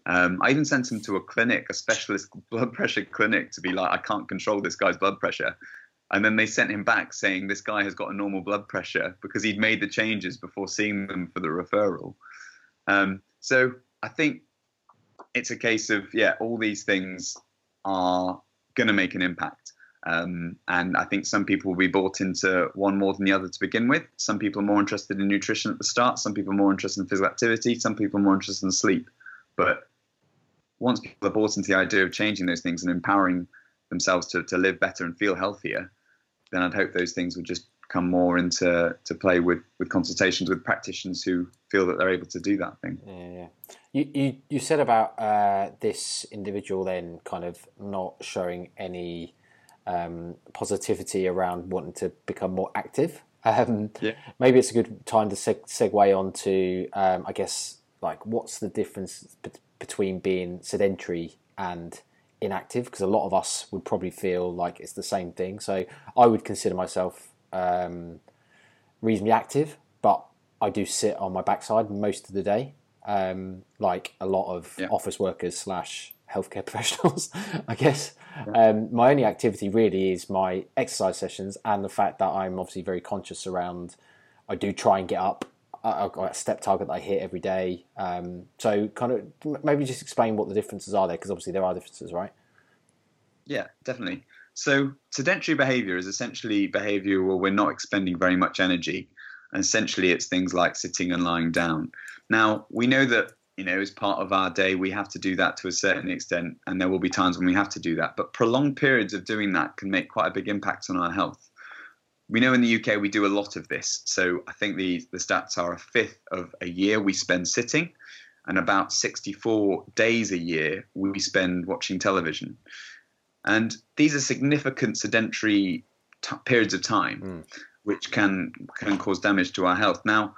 Um, I even sent him to a clinic, a specialist blood pressure clinic, to be like, I can't control this guy's blood pressure. And then they sent him back saying this guy has got a normal blood pressure because he'd made the changes before seeing them for the referral. Um, so I think it's a case of, yeah, all these things are going to make an impact. Um, and I think some people will be bought into one more than the other to begin with. Some people are more interested in nutrition at the start. Some people are more interested in physical activity. Some people are more interested in sleep. But once people are bought into the idea of changing those things and empowering themselves to, to live better and feel healthier, then I'd hope those things would just come more into to play with, with consultations with practitioners who feel that they're able to do that thing. Yeah, yeah. You, you, you said about uh, this individual then kind of not showing any um, positivity around wanting to become more active. Um, yeah. Maybe it's a good time to seg- segue on to, um, I guess, like what's the difference between being sedentary and inactive? Because a lot of us would probably feel like it's the same thing. So I would consider myself um, reasonably active, but I do sit on my backside most of the day, um, like a lot of yeah. office workers slash healthcare professionals, I guess. Um, my only activity really is my exercise sessions and the fact that I'm obviously very conscious around. I do try and get up. A step target that I hit every day. Um, so, kind of maybe just explain what the differences are there, because obviously there are differences, right? Yeah, definitely. So, sedentary behavior is essentially behavior where we're not expending very much energy. And essentially, it's things like sitting and lying down. Now, we know that you know, as part of our day, we have to do that to a certain extent, and there will be times when we have to do that. But prolonged periods of doing that can make quite a big impact on our health. We know in the UK we do a lot of this. So I think the, the stats are a fifth of a year we spend sitting, and about 64 days a year we spend watching television. And these are significant sedentary t- periods of time, mm. which can can cause damage to our health. Now,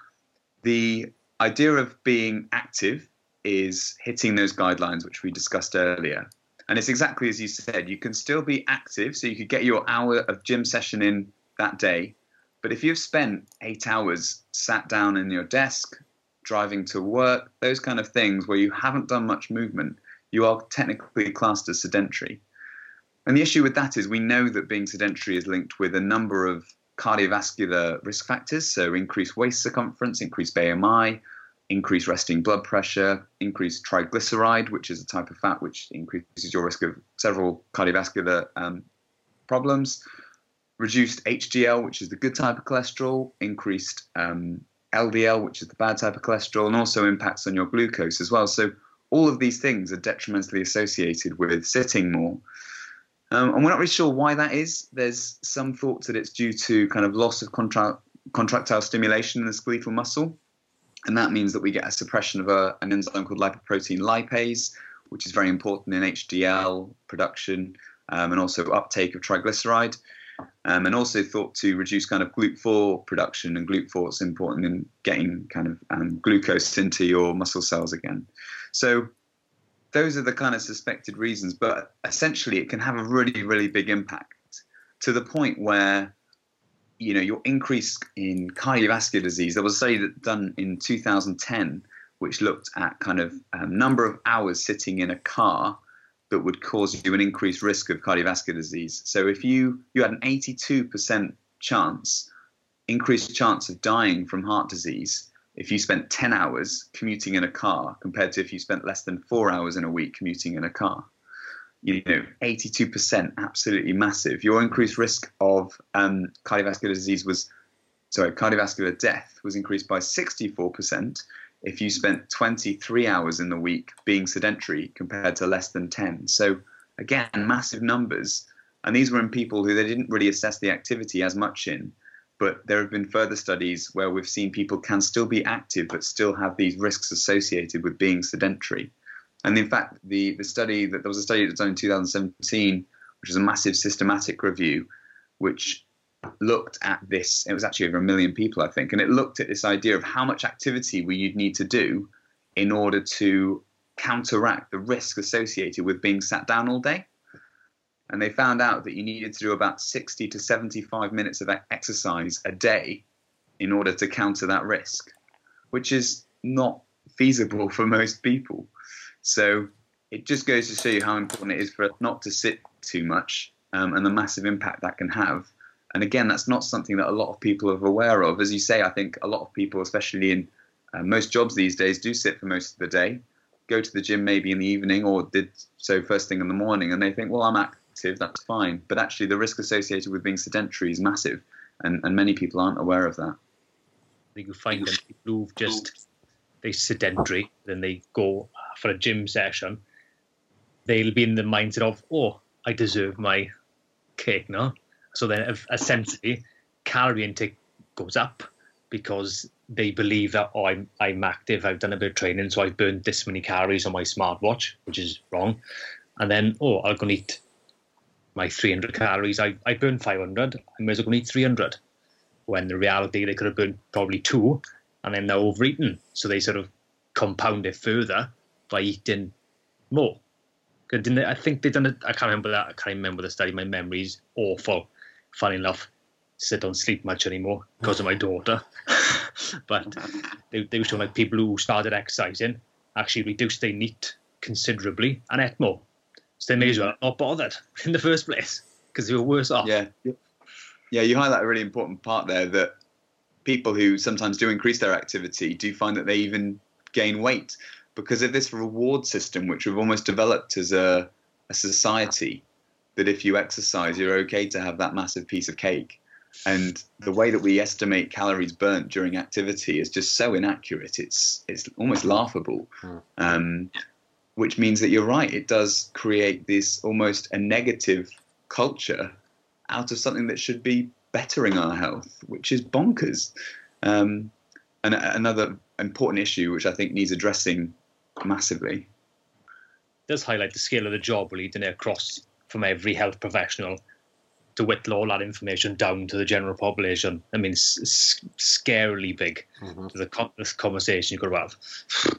the idea of being active is hitting those guidelines which we discussed earlier. And it's exactly as you said, you can still be active, so you could get your hour of gym session in that day. But if you've spent eight hours sat down in your desk, driving to work, those kind of things where you haven't done much movement, you are technically classed as sedentary. And the issue with that is we know that being sedentary is linked with a number of cardiovascular risk factors, so increased waist circumference, increased BMI, increased resting blood pressure, increased triglyceride, which is a type of fat which increases your risk of several cardiovascular um, problems, reduced HDL, which is the good type of cholesterol, increased um, LDL, which is the bad type of cholesterol, and also impacts on your glucose as well. So all of these things are detrimentally associated with sitting more. Um, and we're not really sure why that is. There's some thoughts that it's due to kind of loss of contra- contractile stimulation in the skeletal muscle. And that means that we get a suppression of a, an enzyme called lipoprotein lipase, which is very important in HDL production um, and also uptake of triglyceride. Um, and also thought to reduce kind of GLUT4 production, and GLUT4 is important in getting kind of um, glucose into your muscle cells again. So those are the kind of suspected reasons, but essentially it can have a really, really big impact to the point where you know your increase in cardiovascular disease. There was a study that done in 2010 which looked at kind of um, number of hours sitting in a car that would cause you an increased risk of cardiovascular disease. So if you you had an 82% chance, increased chance of dying from heart disease if you spent 10 hours commuting in a car compared to if you spent less than four hours in a week commuting in a car. You know, 82%, absolutely massive. Your increased risk of um, cardiovascular disease was, sorry, cardiovascular death was increased by 64% if you spent 23 hours in the week being sedentary compared to less than 10. So, again, massive numbers. And these were in people who they didn't really assess the activity as much in. But there have been further studies where we've seen people can still be active but still have these risks associated with being sedentary. And in fact, the, the study that there was a study that was done in 2017, which was a massive systematic review, which looked at this. It was actually over a million people, I think, and it looked at this idea of how much activity we you'd need to do in order to counteract the risk associated with being sat down all day. And they found out that you needed to do about 60 to 75 minutes of exercise a day in order to counter that risk, which is not feasible for most people. So it just goes to show you how important it is for us not to sit too much um, and the massive impact that can have and again, that's not something that a lot of people are aware of. As you say, I think a lot of people, especially in uh, most jobs these days, do sit for most of the day, go to the gym maybe in the evening or did so first thing in the morning, and they think, well, I'm active, that's fine. But actually, the risk associated with being sedentary is massive, and, and many people aren't aware of that. You find them who've just they sedentary, then they go for a gym session. They'll be in the mindset of, oh, I deserve my cake now so then essentially calorie intake goes up because they believe that oh I'm I'm active, I've done a bit of training, so I've burned this many calories on my smartwatch, which is wrong. And then oh I'll go and eat my 300 calories. I I burned 500. I may as well go and eat 300. When the reality they could have burned probably two, and then they're overeating. So they sort of compound it further by eating more. Didn't they, I think they done it. I can't remember that. I can't remember the study. My memory's awful funny enough, I don't sleep much anymore because of my daughter. but they, they were showing like people who started exercising actually reduced their NEAT considerably and ate more. So they may as well not bothered in the first place because they were worse off. Yeah. Yeah, you highlight a really important part there that people who sometimes do increase their activity do find that they even gain weight because of this reward system, which we've almost developed as a, a society that if you exercise, you're okay to have that massive piece of cake. And the way that we estimate calories burnt during activity is just so inaccurate. It's it's almost laughable. Hmm. Um, which means that you're right. It does create this almost a negative culture out of something that should be bettering our health, which is bonkers. Um, and another important issue, which I think needs addressing massively. It does highlight the scale of the job, really, doesn't it, across from every health professional to whittle all that information down to the general population. I mean, it's scarily big mm-hmm. the this conversation you could have.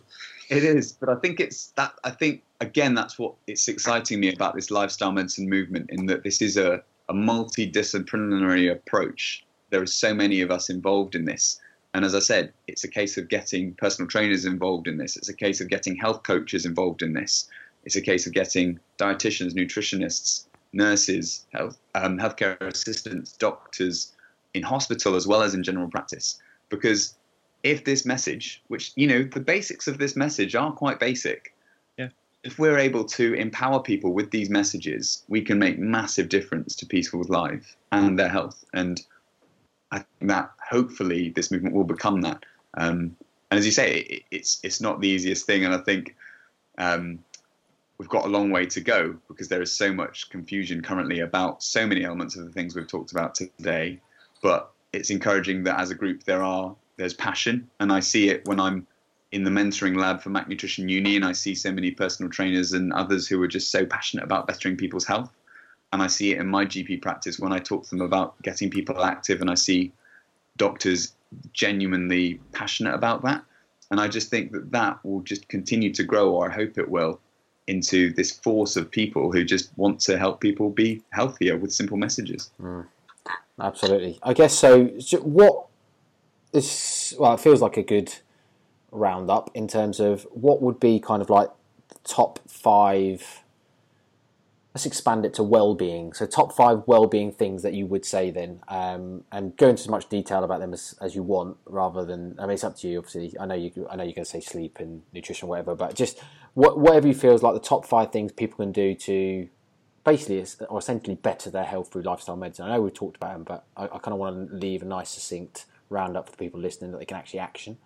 It is, but I think it's that. I think again, that's what it's exciting me about this lifestyle medicine movement. In that this is a, a multidisciplinary approach. There are so many of us involved in this, and as I said, it's a case of getting personal trainers involved in this. It's a case of getting health coaches involved in this. It's a case of getting dietitians, nutritionists, nurses, health, um, healthcare assistants, doctors in hospital as well as in general practice. Because if this message, which, you know, the basics of this message are quite basic. Yeah. If we're able to empower people with these messages, we can make massive difference to people's life and their health. And I think that hopefully this movement will become that. Um, and as you say, it, it's it's not the easiest thing. And I think um, we've got a long way to go because there is so much confusion currently about so many elements of the things we've talked about today. But it's encouraging that as a group there are there's passion, and I see it when I'm in the mentoring lab for Mac Nutrition Uni, and I see so many personal trainers and others who are just so passionate about bettering people's health. And I see it in my GP practice when I talk to them about getting people active, and I see doctors genuinely passionate about that. And I just think that that will just continue to grow, or I hope it will, into this force of people who just want to help people be healthier with simple messages. Mm. Absolutely. I guess so. What this well, it feels like a good roundup in terms of what would be kind of like top five. Let's expand it to well-being. So, top five well-being things that you would say then, um, and go into as much detail about them as, as you want, rather than. I mean, it's up to you. Obviously, I know you. I know you're going to say sleep and nutrition, whatever. But just what, whatever you feel is like the top five things people can do to basically or essentially better their health through lifestyle medicine. I know we've talked about them, but I, I kind of want to leave a nice, succinct roundup for the people listening that they can actually action.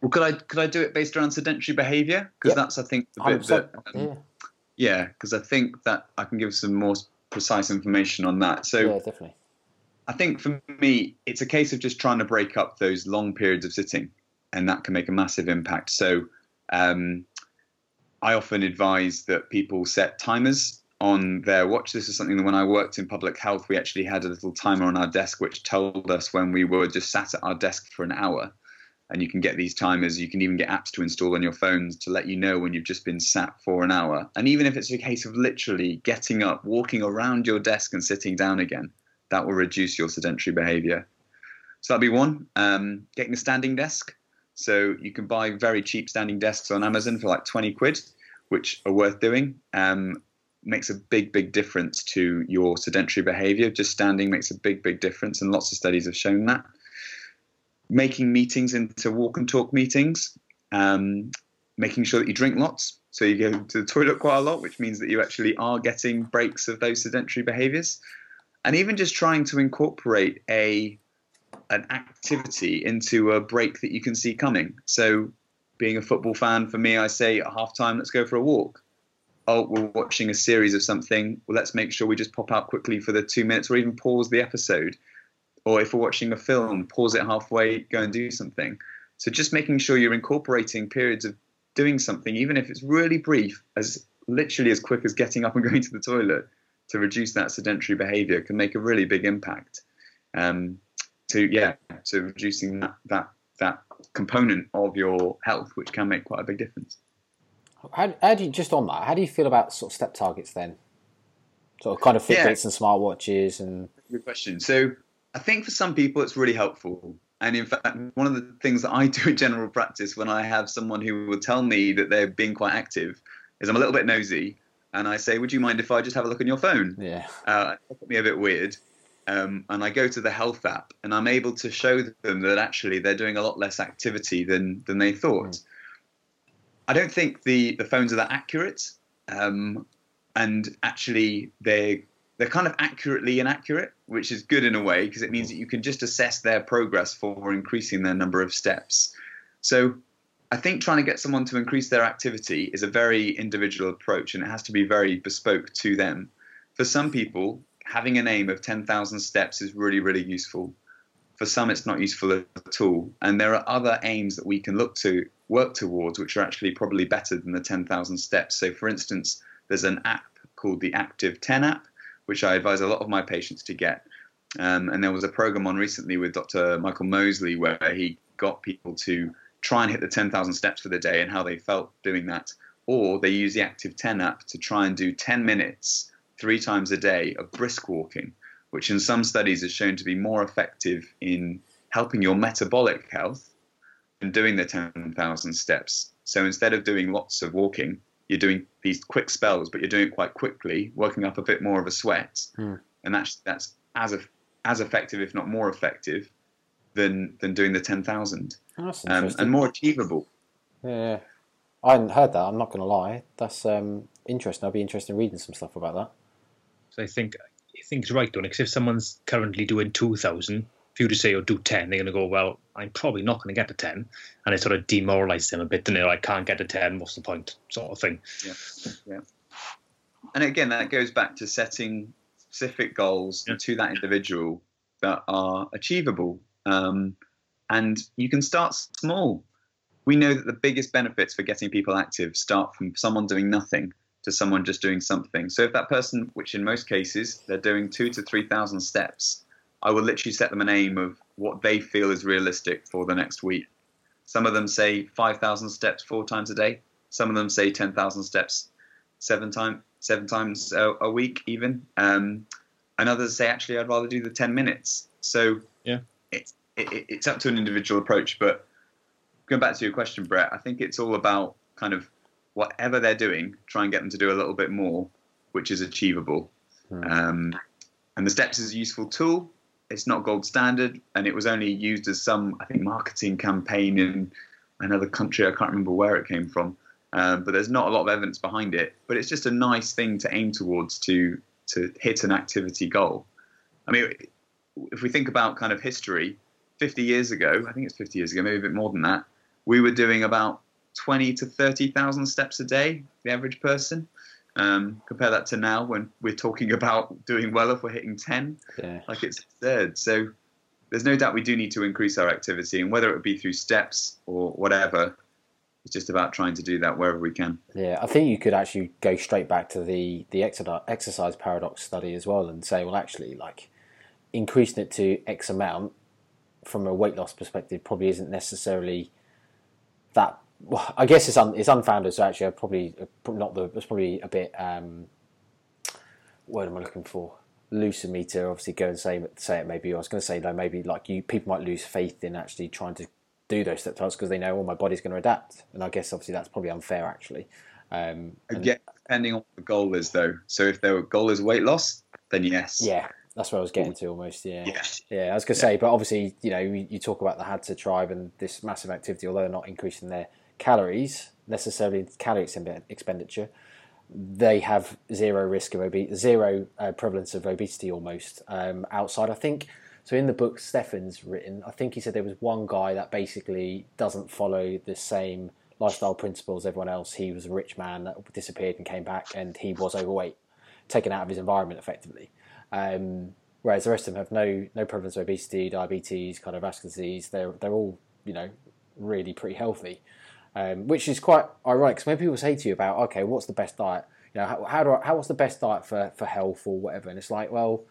Well, could I could I do it based around sedentary behaviour? Because yep. that's I think the bit that um, yeah, because yeah, I think that I can give some more precise information on that. So yeah, definitely. I think for me, it's a case of just trying to break up those long periods of sitting, and that can make a massive impact. So um, I often advise that people set timers on their watch. This is something that when I worked in public health, we actually had a little timer on our desk which told us when we were just sat at our desk for an hour. And you can get these timers. You can even get apps to install on your phones to let you know when you've just been sat for an hour. And even if it's a case of literally getting up, walking around your desk, and sitting down again, that will reduce your sedentary behavior. So that'd be one. Um, getting a standing desk. So you can buy very cheap standing desks on Amazon for like 20 quid, which are worth doing. Um, makes a big, big difference to your sedentary behavior. Just standing makes a big, big difference, and lots of studies have shown that. Making meetings into walk and talk meetings, um, making sure that you drink lots. So you go to the toilet quite a lot, which means that you actually are getting breaks of those sedentary behaviors. And even just trying to incorporate a an activity into a break that you can see coming. So being a football fan, for me, I say at half time, let's go for a walk oh, we're watching a series of something, well, let's make sure we just pop out quickly for the two minutes or even pause the episode. Or if we're watching a film, pause it halfway, go and do something. So just making sure you're incorporating periods of doing something, even if it's really brief, as literally as quick as getting up and going to the toilet to reduce that sedentary behavior can make a really big impact. Um, to yeah, to reducing that that that component of your health, which can make quite a big difference. How, how do you just on that? How do you feel about sort of step targets then? Sort of kind of Fitbits yeah. and smartwatches and. Good question. So I think for some people it's really helpful. And in fact, one of the things that I do in general practice when I have someone who will tell me that they're being quite active is I'm a little bit nosy and I say, Would you mind if I just have a look on your phone? Yeah. Uh, put me a bit weird. Um, and I go to the health app and I'm able to show them that actually they're doing a lot less activity than, than they thought. Mm. I don't think the the phones are that accurate, um, and actually they they're kind of accurately inaccurate, which is good in a way because it means that you can just assess their progress for increasing their number of steps. So I think trying to get someone to increase their activity is a very individual approach and it has to be very bespoke to them. For some people, having an aim of 10,000 steps is really, really useful. For some, it's not useful at all. And there are other aims that we can look to work towards, which are actually probably better than the 10,000 steps. So, for instance, there's an app called the Active 10 app, which I advise a lot of my patients to get. Um, and there was a program on recently with Dr. Michael Mosley where he got people to try and hit the 10,000 steps for the day and how they felt doing that. Or they use the Active 10 app to try and do 10 minutes three times a day of brisk walking, which in some studies is shown to be more effective in helping your metabolic health and doing the 10,000 steps. So instead of doing lots of walking, you're doing these quick spells, but you're doing it quite quickly, working up a bit more of a sweat, hmm. and that's that's as as effective, if not more effective, than than doing the ten thousand, um, and more achievable. Yeah, I hadn't heard that. I'm not going to lie. That's um, interesting. I'd be interested in reading some stuff about that. So I think I think it's right, don't Because if someone's currently doing two thousand, if you to say, or oh, do 10, they're going to go, well, I'm probably not going to get to 10. And it sort of demoralizes them a bit, and they're like, can't get to 10, what's the point, sort of thing. Yeah, yeah. And again, that goes back to setting specific goals yeah. to that individual that are achievable. Um, and you can start small. We know that the biggest benefits for getting people active start from someone doing nothing to someone just doing something. So if that person, which in most cases they're doing two to three thousand steps, I will literally set them an aim of what they feel is realistic for the next week. Some of them say five thousand steps four times a day. Some of them say ten thousand steps seven times seven times a, a week even. Um, and others say actually I'd rather do the ten minutes. So yeah, it's it, it's up to an individual approach. But going back to your question, Brett, I think it's all about kind of whatever they're doing, try and get them to do a little bit more, which is achievable. Hmm. Um, and the steps is a useful tool. It's not gold standard, and it was only used as some, I think, marketing campaign in another country. I can't remember where it came from, um, but there's not a lot of evidence behind it. But it's just a nice thing to aim towards to to hit an activity goal. I mean, if we think about kind of history, 50 years ago, I think it's 50 years ago, maybe a bit more than that, we were doing about 20 to 30,000 steps a day, the average person. Um, compare that to now when we're talking about doing well if we're hitting 10, yeah. like it's third. So there's no doubt we do need to increase our activity, and whether it be through steps or whatever, it's just about trying to do that wherever we can. Yeah, I think you could actually go straight back to the the exercise paradox study as well, and say, well, actually, like increasing it to X amount from a weight loss perspective probably isn't necessarily that. Well, I guess it's un, it's unfounded. So actually, I probably not the. It's probably a bit. Um, what am I looking for? Loose of me to obviously go and say say it. Maybe I was going to say though. Maybe like you, people might lose faith in actually trying to do those step tasks because they know, oh, my body's going to adapt. And I guess obviously that's probably unfair actually. Um, Again, depending on what the goal is though. So if the goal is weight loss, then yes. Yeah, that's what I was getting to almost. Yeah. Yeah. yeah I was going to yeah. say, but obviously, you know, you, you talk about the Hadza tribe and this massive activity, although they're not increasing their calories necessarily calorie expenditure, they have zero risk of obesity, zero uh, prevalence of obesity almost um, outside. I think so. In the book Stephan's written, I think he said there was one guy that basically doesn't follow the same lifestyle principles everyone else. He was a rich man that disappeared and came back, and he was overweight, taken out of his environment effectively. Um, whereas the rest of them have no no prevalence of obesity, diabetes, cardiovascular disease. They're they're all you know really pretty healthy, um, which is quite ironic. Because when people say to you about okay, what's the best diet? You know, how, how do I, how what's the best diet for for health or whatever? And it's like, well,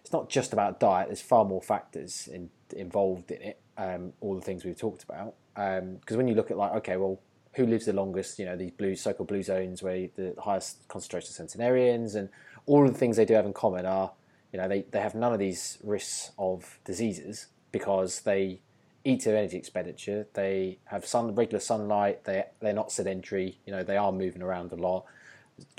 it's not just about diet. There's far more factors in, involved in it. Um, all the things we've talked about. Because um, when you look at like, okay, well, who lives the longest? You know, these blue so-called blue zones where the highest concentration of centenarians and all of the things they do have in common are, you know, they, they have none of these risks of diseases because they eat their energy expenditure. They have sun, regular sunlight. They they're not sedentary. You know, they are moving around a lot.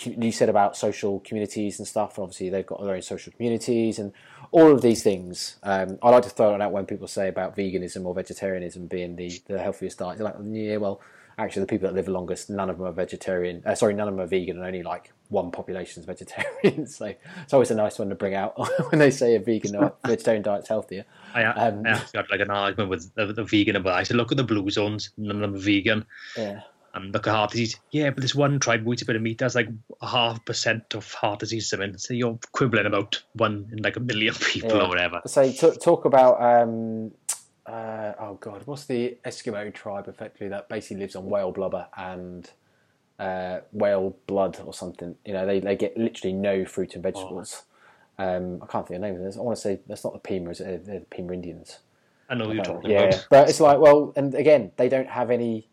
You said about social communities and stuff. Obviously, they've got their own social communities and all of these things. Um, I like to throw it out when people say about veganism or vegetarianism being the, the healthiest diet. You're like, yeah, well, actually the people that live the longest, none of them are vegetarian. Uh, sorry, none of them are vegan, and only like one population is vegetarian. so it's always a nice one to bring out when they say a vegan or vegetarian diet's healthier. I, um, I had like an argument with the, the vegan, but I said, look at the blue zones, none of them are vegan. Yeah. And look at heart disease. Yeah, but this one tribe who eats a bit of meat has like a half percent of heart disease. I mean, So you're quibbling about one in like a million people yeah. or whatever. So t- talk about um, uh, oh god, what's the Eskimo tribe effectively that basically lives on whale blubber and uh, whale blood or something? You know, they, they get literally no fruit and vegetables. Oh. Um, I can't think of the name of this. I want to say that's not the Pima, is it? They're the Pima Indians. I know you're talking yeah, about. but it's like well, and again, they don't have any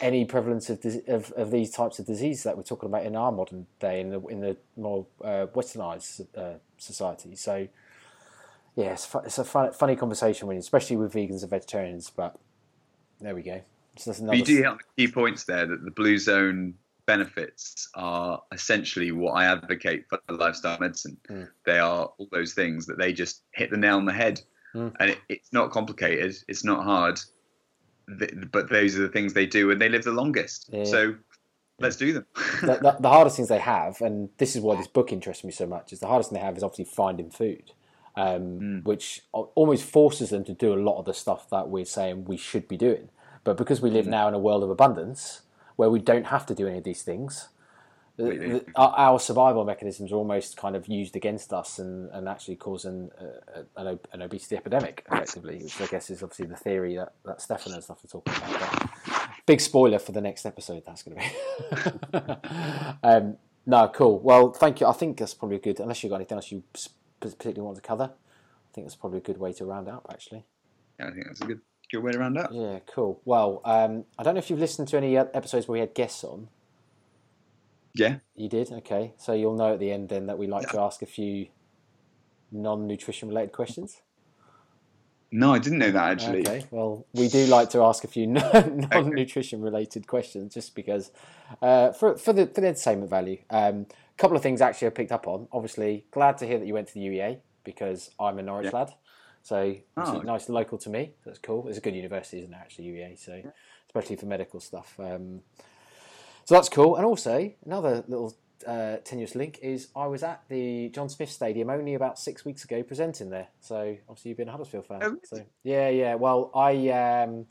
any prevalence of, of, of these types of diseases that we're talking about in our modern day in the in the more uh, westernized uh, society. So yeah, it's, it's a fun, funny conversation when, especially with vegans and vegetarians. But there we go. So you do hit key points there that the blue zone benefits are essentially what I advocate for lifestyle medicine. Mm. They are all those things that they just hit the nail on the head, mm. and it, it's not complicated. It's not hard, but those are the things they do, and they live the longest. Yeah. So let's do them. the, the, the, hardest things they have, and this is why this book interests me so much, is the hardest thing they have is obviously finding food um, mm. which almost forces them to do a lot of the stuff that we're saying we should be doing. But because we live mm. now in a world of abundance where we don't have to do any of these things, the, our, our, survival mechanisms are almost kind of used against us and, and actually causing uh, an, an, obesity epidemic, effectively, which I guess is obviously the theory that, that Stephan and stuff are talking about. But big spoiler for the next episode, that's going to be. um, no, cool. Well, thank you. I think that's probably good, unless you've got anything else you particularly want to cover. I think that's probably a good way to round up, actually. Yeah, I think that's a good good way to round up. Yeah, cool. Well, um, I don't know if you've listened to any episodes where we had guests on. Yeah. You did? Okay. So you'll know at the end then that we like yeah. to ask a few non nutrition related questions. No, I didn't know that actually. Okay, well, we do like to ask a few non nutrition related questions just because uh, for, for, the, for the entertainment value. A um, couple of things actually I picked up on. Obviously, glad to hear that you went to the UEA because I'm a Norwich yeah. lad. So oh. nice and local to me. That's cool. It's a good university, isn't it, actually, UEA? So, especially for medical stuff. Um, so that's cool. And also, another little uh, tenuous link is I was at the John Smith Stadium only about six weeks ago presenting there. So obviously you've been a Huddersfield fan. Oh, so yeah, yeah. Well, I um,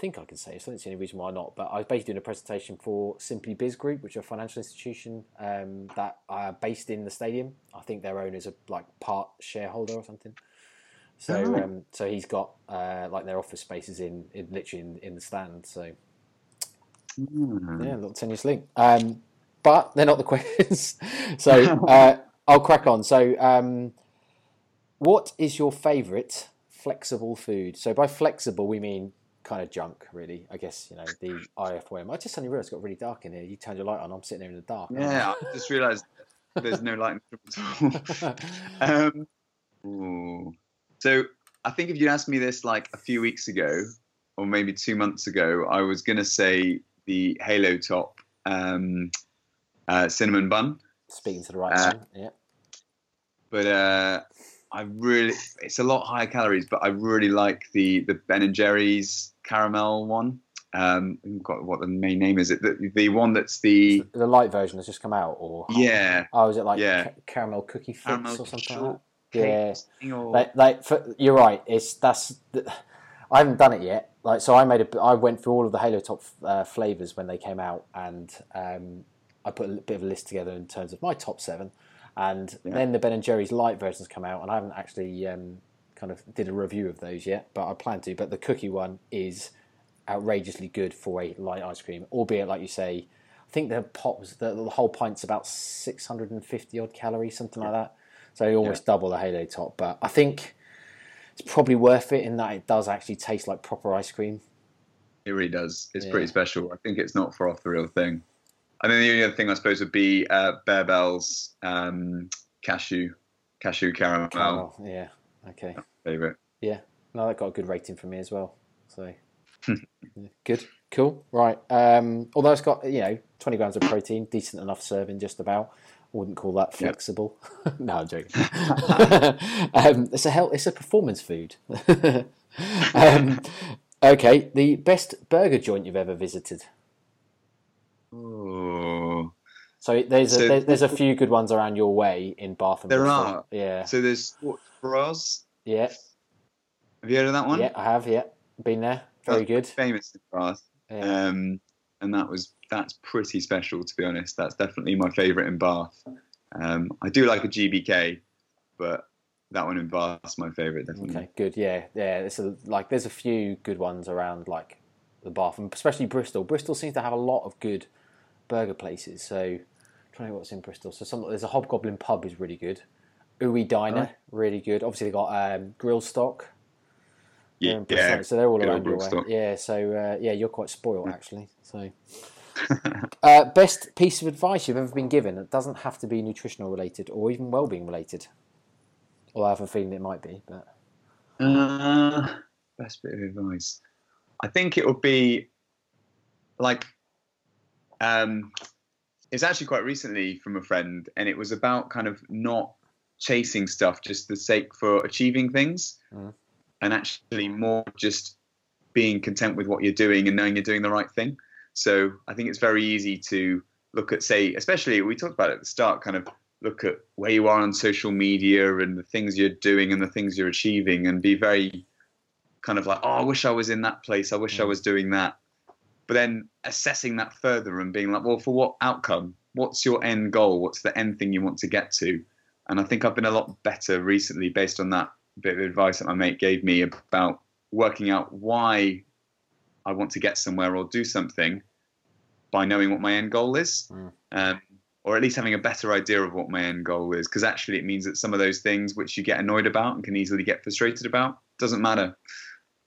think I can say so. I don't see any reason why not. But I was basically doing a presentation for SimplyBiz Group, which are a financial institution um, that are based in the stadium. I think their owners are like part shareholder or something. So oh. um, so he's got uh, like their office spaces in, in literally in, in the stand. So mm. yeah, a little tenuous link. Um, but they're not the questions. so uh, I'll crack on. So, um, what is your favourite flexible food? So by flexible, we mean kind of junk, really. I guess you know the IFOM. I just suddenly realised it got really dark in here. You turned your light on. I'm sitting there in the dark. Yeah, I just realised there's no light at all. So I think if you'd asked me this like a few weeks ago, or maybe two months ago, I was going to say the Halo Top. Um, uh, cinnamon bun. Speaking to the right uh, yeah. But uh, I really, it's a lot higher calories, but I really like the the Ben and Jerry's caramel one. Um, got what the main name is. It the, the one that's the the light version has just come out, or yeah. Oh, is it like yeah. Ca- caramel cookie fix caramel or something like that? Yeah, or... like, like for, you're right. It's that's. I haven't done it yet. Like so, I made a. I went through all of the Halo Top uh, flavors when they came out, and um, I put a bit of a list together in terms of my top seven, and yeah. then the Ben and Jerry's light versions come out, and I haven't actually um, kind of did a review of those yet, but I plan to. But the cookie one is outrageously good for a light ice cream, albeit like you say, I think the pot was the, the whole pint's about six hundred and fifty odd calories, something like that. So you almost yeah. double the Halo top, but I think it's probably worth it in that it does actually taste like proper ice cream. It really does. It's yeah. pretty special. I think it's not far off the real thing. And then the only other thing I suppose would be uh, Barebells um, cashew cashew caramel. caramel. Yeah. Okay. Favorite. Yeah. No, that got a good rating from me as well. So good. Cool. Right. Um, although it's got you know 20 grams of protein, decent enough serving, just about. Wouldn't call that flexible. Yep. no, I'm joking. um, it's a hell. It's a performance food. um, okay. The best burger joint you've ever visited. Oh. So there's so, a, there's a few good ones around your way in Bath and There Bristol. are. Yeah. So there's Bros. Yeah. Have you heard of that one? Yeah, I have. Yeah, been there. Very good. Famous in Bath. Yeah. Um, and that was that's pretty special to be honest. That's definitely my favourite in Bath. Um, I do like a GBK, but that one in Bath's my favourite definitely. Okay, good. Yeah, yeah. It's a, like there's a few good ones around like the Bath and especially Bristol. Bristol seems to have a lot of good burger places. So I'm trying to think what's in Bristol. So some, there's a Hobgoblin pub is really good. Uwe Diner, really good. Obviously they got um, Grillstock. Yeah, yeah. So they're all around your way. Yeah. So uh, yeah, you're quite spoiled actually. So. uh, best piece of advice you've ever been given. that doesn't have to be nutritional related or even well-being related. Well, I have a feeling it might be, but. Uh, best bit of advice. I think it would be like um, it's actually quite recently from a friend, and it was about kind of not chasing stuff just the sake for achieving things, mm. and actually more just being content with what you're doing and knowing you're doing the right thing. So I think it's very easy to look at, say, especially we talked about at the start, kind of look at where you are on social media and the things you're doing and the things you're achieving, and be very kind of like, oh, I wish I was in that place. I wish I mm. was doing that but then assessing that further and being like, well, for what outcome? what's your end goal? What's the end thing you want to get to? And I think I've been a lot better recently based on that bit of advice that my mate gave me about working out why I want to get somewhere or do something by knowing what my end goal is. Mm. Um, or at least having a better idea of what my end goal is because actually it means that some of those things which you get annoyed about and can easily get frustrated about doesn't matter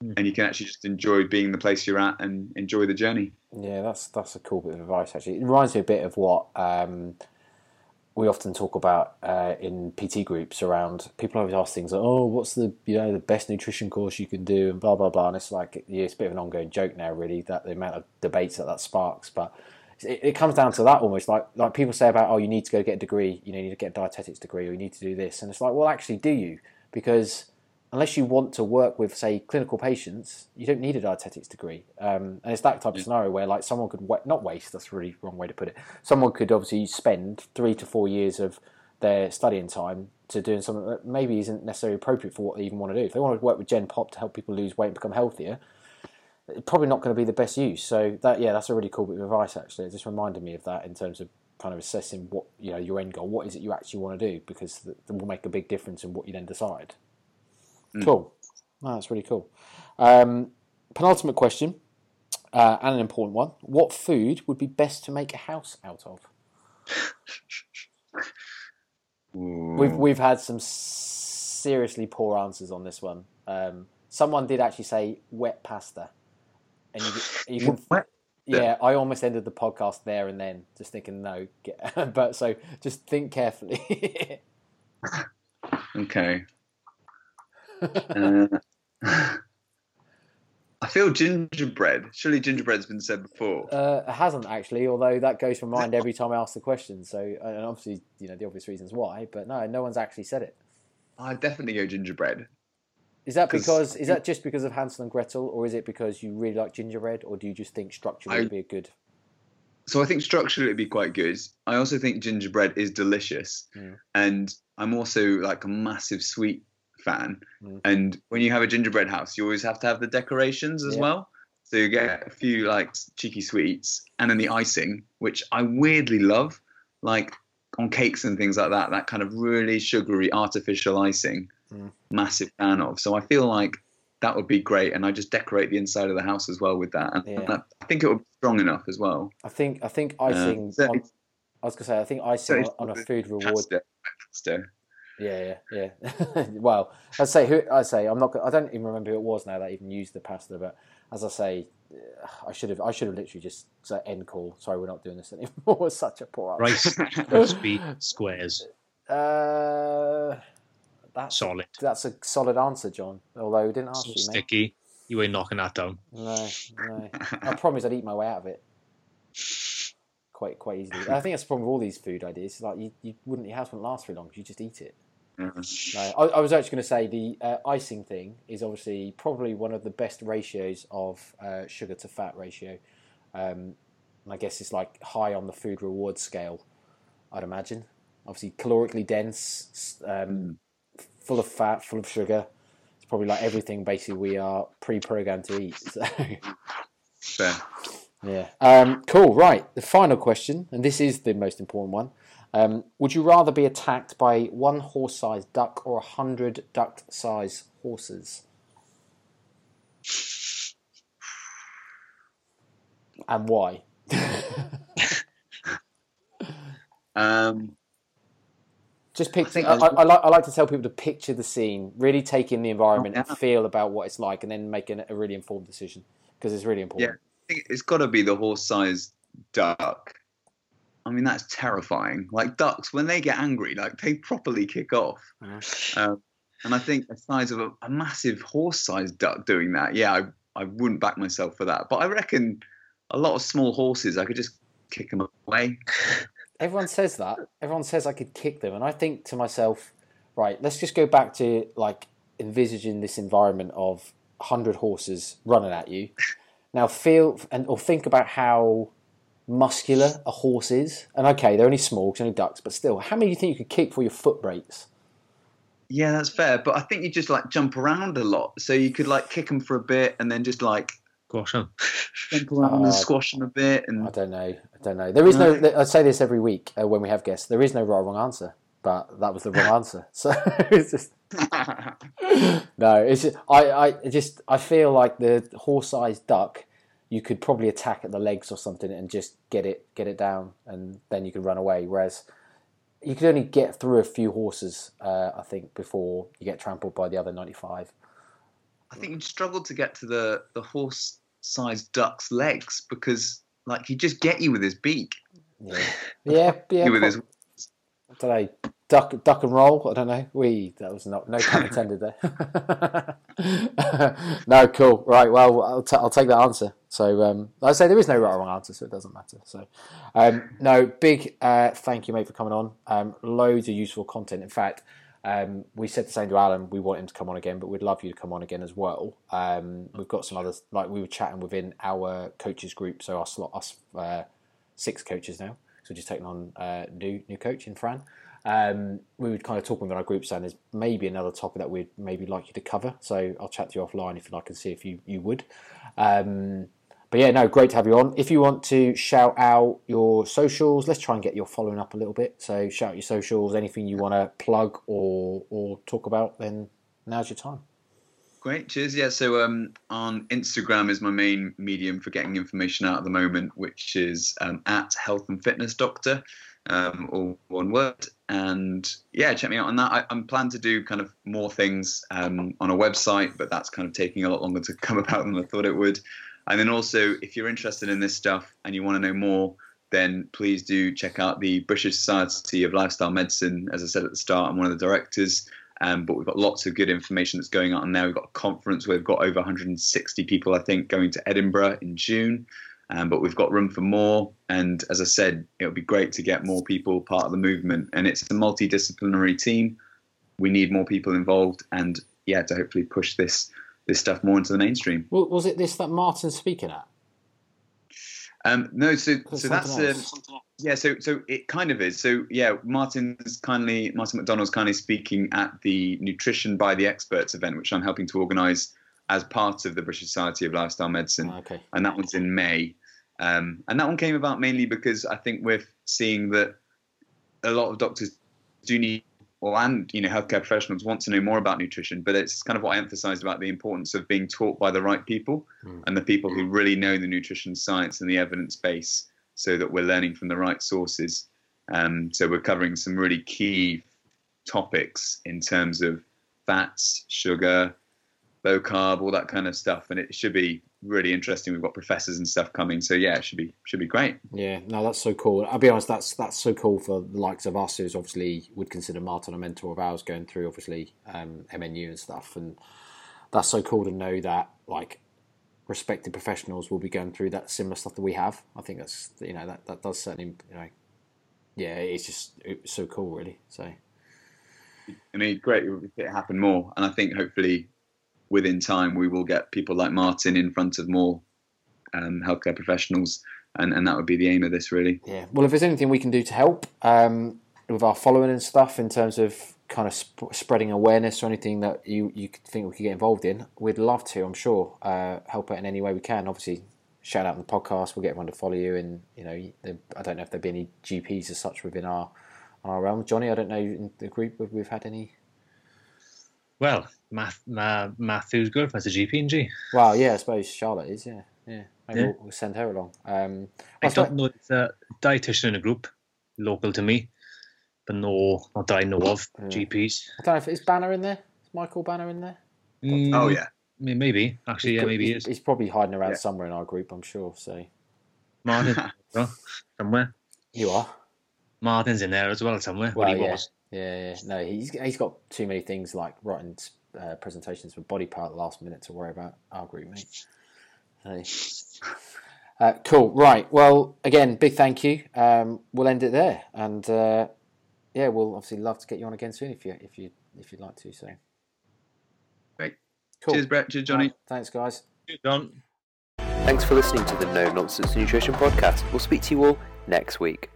Mm. and you can actually just enjoy being the place you're at and enjoy the journey Yeah, that's that's a cool bit of advice. Actually, it reminds me a bit of what um, we often talk about uh, in PT groups around. People always ask things like, "Oh, what's the you know the best nutrition course you can do?" and blah blah blah. And it's like yeah, it's a bit of an ongoing joke now, really, that the amount of debates that that sparks. But it, it comes down to that almost like like people say about, "Oh, you need to go get a degree. You know, you need to get a dietetics degree, or you need to do this." And it's like, well, actually, do you? Because unless you want to work with, say, clinical patients, you don't need a dietetics degree. Um, and it's that type of scenario where, like, someone could wa- not waste. That's a really wrong way to put it. Someone could obviously spend three to four years of their studying time to doing something that maybe isn't necessarily appropriate for what they even want to do. If they want to work with Gen Pop to help people lose weight and become healthier, it's probably not going to be the best use. So that, yeah, that's a really cool bit of advice. Actually, it just reminded me of that in terms of kind of assessing what you know your end goal. What is it you actually want to do? Because that will make a big difference in what you then decide. Cool. No, that's really cool. Um, penultimate question, uh, and an important one. What food would be best to make a house out of? We've we've had some seriously poor answers on this one. Um, someone did actually say wet pasta, and you, you can. What? Yeah, I almost ended the podcast there and then, just thinking no. Get, but so just think carefully. okay uh, I feel gingerbread. Surely gingerbread's been said before. Uh, it hasn't actually, although that goes from mind every time I ask the question. So, and obviously, you know the obvious reasons why. But no, no one's actually said it. I'd definitely go gingerbread. Is that because is that just because of Hansel and Gretel, or is it because you really like gingerbread, or do you just think structurally I- it'd be a good? So I think structurally it'd be quite good. I also think gingerbread is delicious, Mm. and I'm also like a massive sweet fan. Mm. And when you have a gingerbread house, you always have to have the decorations as Yeah. well. So you get a few like cheeky sweets, and then the icing, which I weirdly love, like on cakes and things like that. That kind of really sugary artificial icing, Mm. massive fan of. So I feel like that would be great, and I just decorate the inside of the house as well with that. And Yeah. that- I think it would be strong enough as well. I think I think icing. so on, I was gonna say I think icing so on, on a food reward. Pasta, pasta. Yeah, yeah, yeah. well, I'd say who I say I'm not. I don't even remember who it was now that even used the pasta. But as I say, I should have. I should have literally just said end call. Sorry, we're not doing this anymore. It's such a poor answer. Rice, crispy squares, Uh, that's solid, that's a solid answer, John. Although we didn't ask so you, mate. sticky. You ain't knocking that down. No, no. I promise I'd eat my way out of it quite quite easily. I think that's the problem with all these food ideas. Like you, you wouldn't your house wouldn't last very long because you just eat it. Mhm. No, I, I was actually going to say the uh, icing thing is obviously probably one of the best ratios of uh, sugar to fat ratio. Um, and I guess it's like high on the food reward scale, I'd imagine. Obviously, calorically dense, um, full of fat, full of sugar. It's probably like everything basically we are pre-programmed to eat. So, Fair. Yeah. Um, cool. Right. The final question, and this is the most important one. Um, would you rather be attacked by one horse-sized duck or a hundred duck-sized horses? And why? Um, Just picture. think I, I, I, like, I like to tell people to picture the scene, really take in the environment, Oh, yeah. and feel about what it's like, and then make an, a really informed decision because it's really important. I think it's got to be the horse-sized duck. I mean, that's terrifying. Like ducks, when they get angry, like they properly kick off. Mhm. Um, and I think the size of a, a massive horse-sized duck doing that, yeah, I, I wouldn't back myself for that. But I reckon a lot of small horses, I could just kick them away. Everyone says that. Everyone says I could kick them, and I think to myself, right, let's just go back to like envisaging this environment of hundred horses running at you. Now feel and or think about how muscular a horse is, and okay, they're only small, 'cause they're only ducks, but still, how many do you think you could kick before your foot breaks? Yeah, that's fair. But I think you just like jump around a lot, so you could like kick them for a bit and then just like Squash them. jump around Oh, and squash them a bit. And I don't know. I don't know. There is no. I say this every week uh, when we have guests. There is no right or wrong answer, but that was the wrong answer. So it's just no. It's just, I. I just. I feel like the horse-sized duck. You could probably attack at the legs or something and just get it get it down, and then you could run away. Whereas you could only get through a few horses, uh, I think, before you get trampled by the other ninety-five. I think you'd struggle to get to the the horse-sized duck's legs because, like, he'd just get you with his beak. Yeah, yeah, yeah. with his I don't know. Duck, duck and roll. I don't know. We that was not no pun intended there. no, cool. Right. Well, I'll, t- I'll take that answer. So, um, like I say there is no right or wrong answer, so it doesn't matter. So, um, no, big uh, thank you, mate, for coming on. Um, loads of useful content. In fact, um, we said the same to Alan. We want him to come on again, but we'd love you to come on again as well. Um, we've got some others. Like we were chatting within our coaches group. So our slot, us uh, six coaches now. So we're just taking on uh, new new coach in Fran. Um, we would kind of talk within our group saying there's maybe another topic that we'd maybe like you to cover. So I'll chat to you offline if you like and see if you, you would. Um, but yeah, no, great to have you on. If you want to shout out your socials, let's try and get your following up a little bit. So shout out your socials, anything you want to plug or or talk about, then now's your time. Great, cheers. Yeah, so um, on Instagram is my main medium for getting information out at the moment, which is um, at Health and Fitness Doctor, um, all one word. And yeah, check me out on that. I, I'm planning to do kind of more things um, on a website, but that's kind of taking a lot longer to come about than I thought it would. And then also, if you're interested in this stuff and you want to know more, then please do check out the British Society of Lifestyle Medicine. As I said at the start, I'm one of the directors. Um, but we've got lots of good information that's going on now. We've got a conference where we've got over 160 people, I think, going to Edinburgh in June. Um, but we've got room for more. And as I said, it would be great to get more people part of the movement. And it's a multidisciplinary team. We need more people involved, and yeah, to hopefully push this this stuff more into the mainstream. Well, was it this that Martin's speaking at? Um, no, so so that's something um, yeah, so so it kind of is. So yeah, Martin's kindly Martin MacDonald's kindly speaking at the Nutrition by the Experts event, which I'm helping to organise as part of the British Society of Lifestyle Medicine, Okay. and that one's in May. Um, and that one came about mainly because I think we're seeing that a lot of doctors do need, well, and you know, healthcare professionals want to know more about nutrition. But it's kind of what I emphasised about the importance of being taught by the right people Mm. and the people who really know the nutrition science and the evidence base, so that we're learning from the right sources. Um, so we're covering some really key topics in terms of fats, sugar, low carb, all that kind of stuff, and it should be really interesting. We've got professors and stuff coming, so yeah, it should be should be great. Yeah, no, that's so cool. I'll be honest, that's that's so cool for the likes of us, who's obviously would consider Martin a mentor of ours, going through obviously um, MNU and stuff, and that's so cool to know that like respected professionals will be going through that similar stuff that we have. I think that's you know that that does certainly you know, yeah, it's just it's so cool, really. So I mean, great if it happened more, and I think hopefully within time we will get people like Martin in front of more um, healthcare professionals, and and that would be the aim of this really. Yeah. Well, if there's anything we can do to help um, with our following and stuff in terms of kind of sp- spreading awareness or anything that you, you think we could get involved in, we'd love to, I'm sure, uh, help out in any way we can. Obviously, shout out on the podcast, we'll get everyone to follow you. And, you know, I don't know if there'd be any GPs as such within our our realm. Johnny, I don't know in the group if we've had any. Well, Math, Ma, Matthew's girlfriend's a GP, isn't she? Well, yeah, I suppose Charlotte is, yeah. Yeah. Maybe Yeah. We'll, we'll send her along. Um, I I suppose- don't know if there's a dietitian in a group local to me, but no, not that I know of. Yeah. GPs. I don't know if it's Banner in there. Is Michael Banner in there? Mm, Oh yeah, maybe actually, yeah, He's- maybe he he's, is. he's probably hiding around Yeah. somewhere in our group, I'm sure. So Martin, well, somewhere. you are. Martin's in there as well somewhere. Well, Well, he yeah. was. Yeah, yeah. No, he's he's got too many things like writing uh, presentations for BodyPower at the last minute to worry about our group, mate. So, uh, cool. Right. Well, again, big thank you. Um, we'll end it there, and uh, yeah, we'll obviously love to get you on again soon if you if you if you'd like to. So, Great. cool. cheers, Brett. Cheers, Johnny. Right, thanks, guys. John. Thanks for listening to the No Nonsense Nutrition Podcast. We'll speak to you all next week.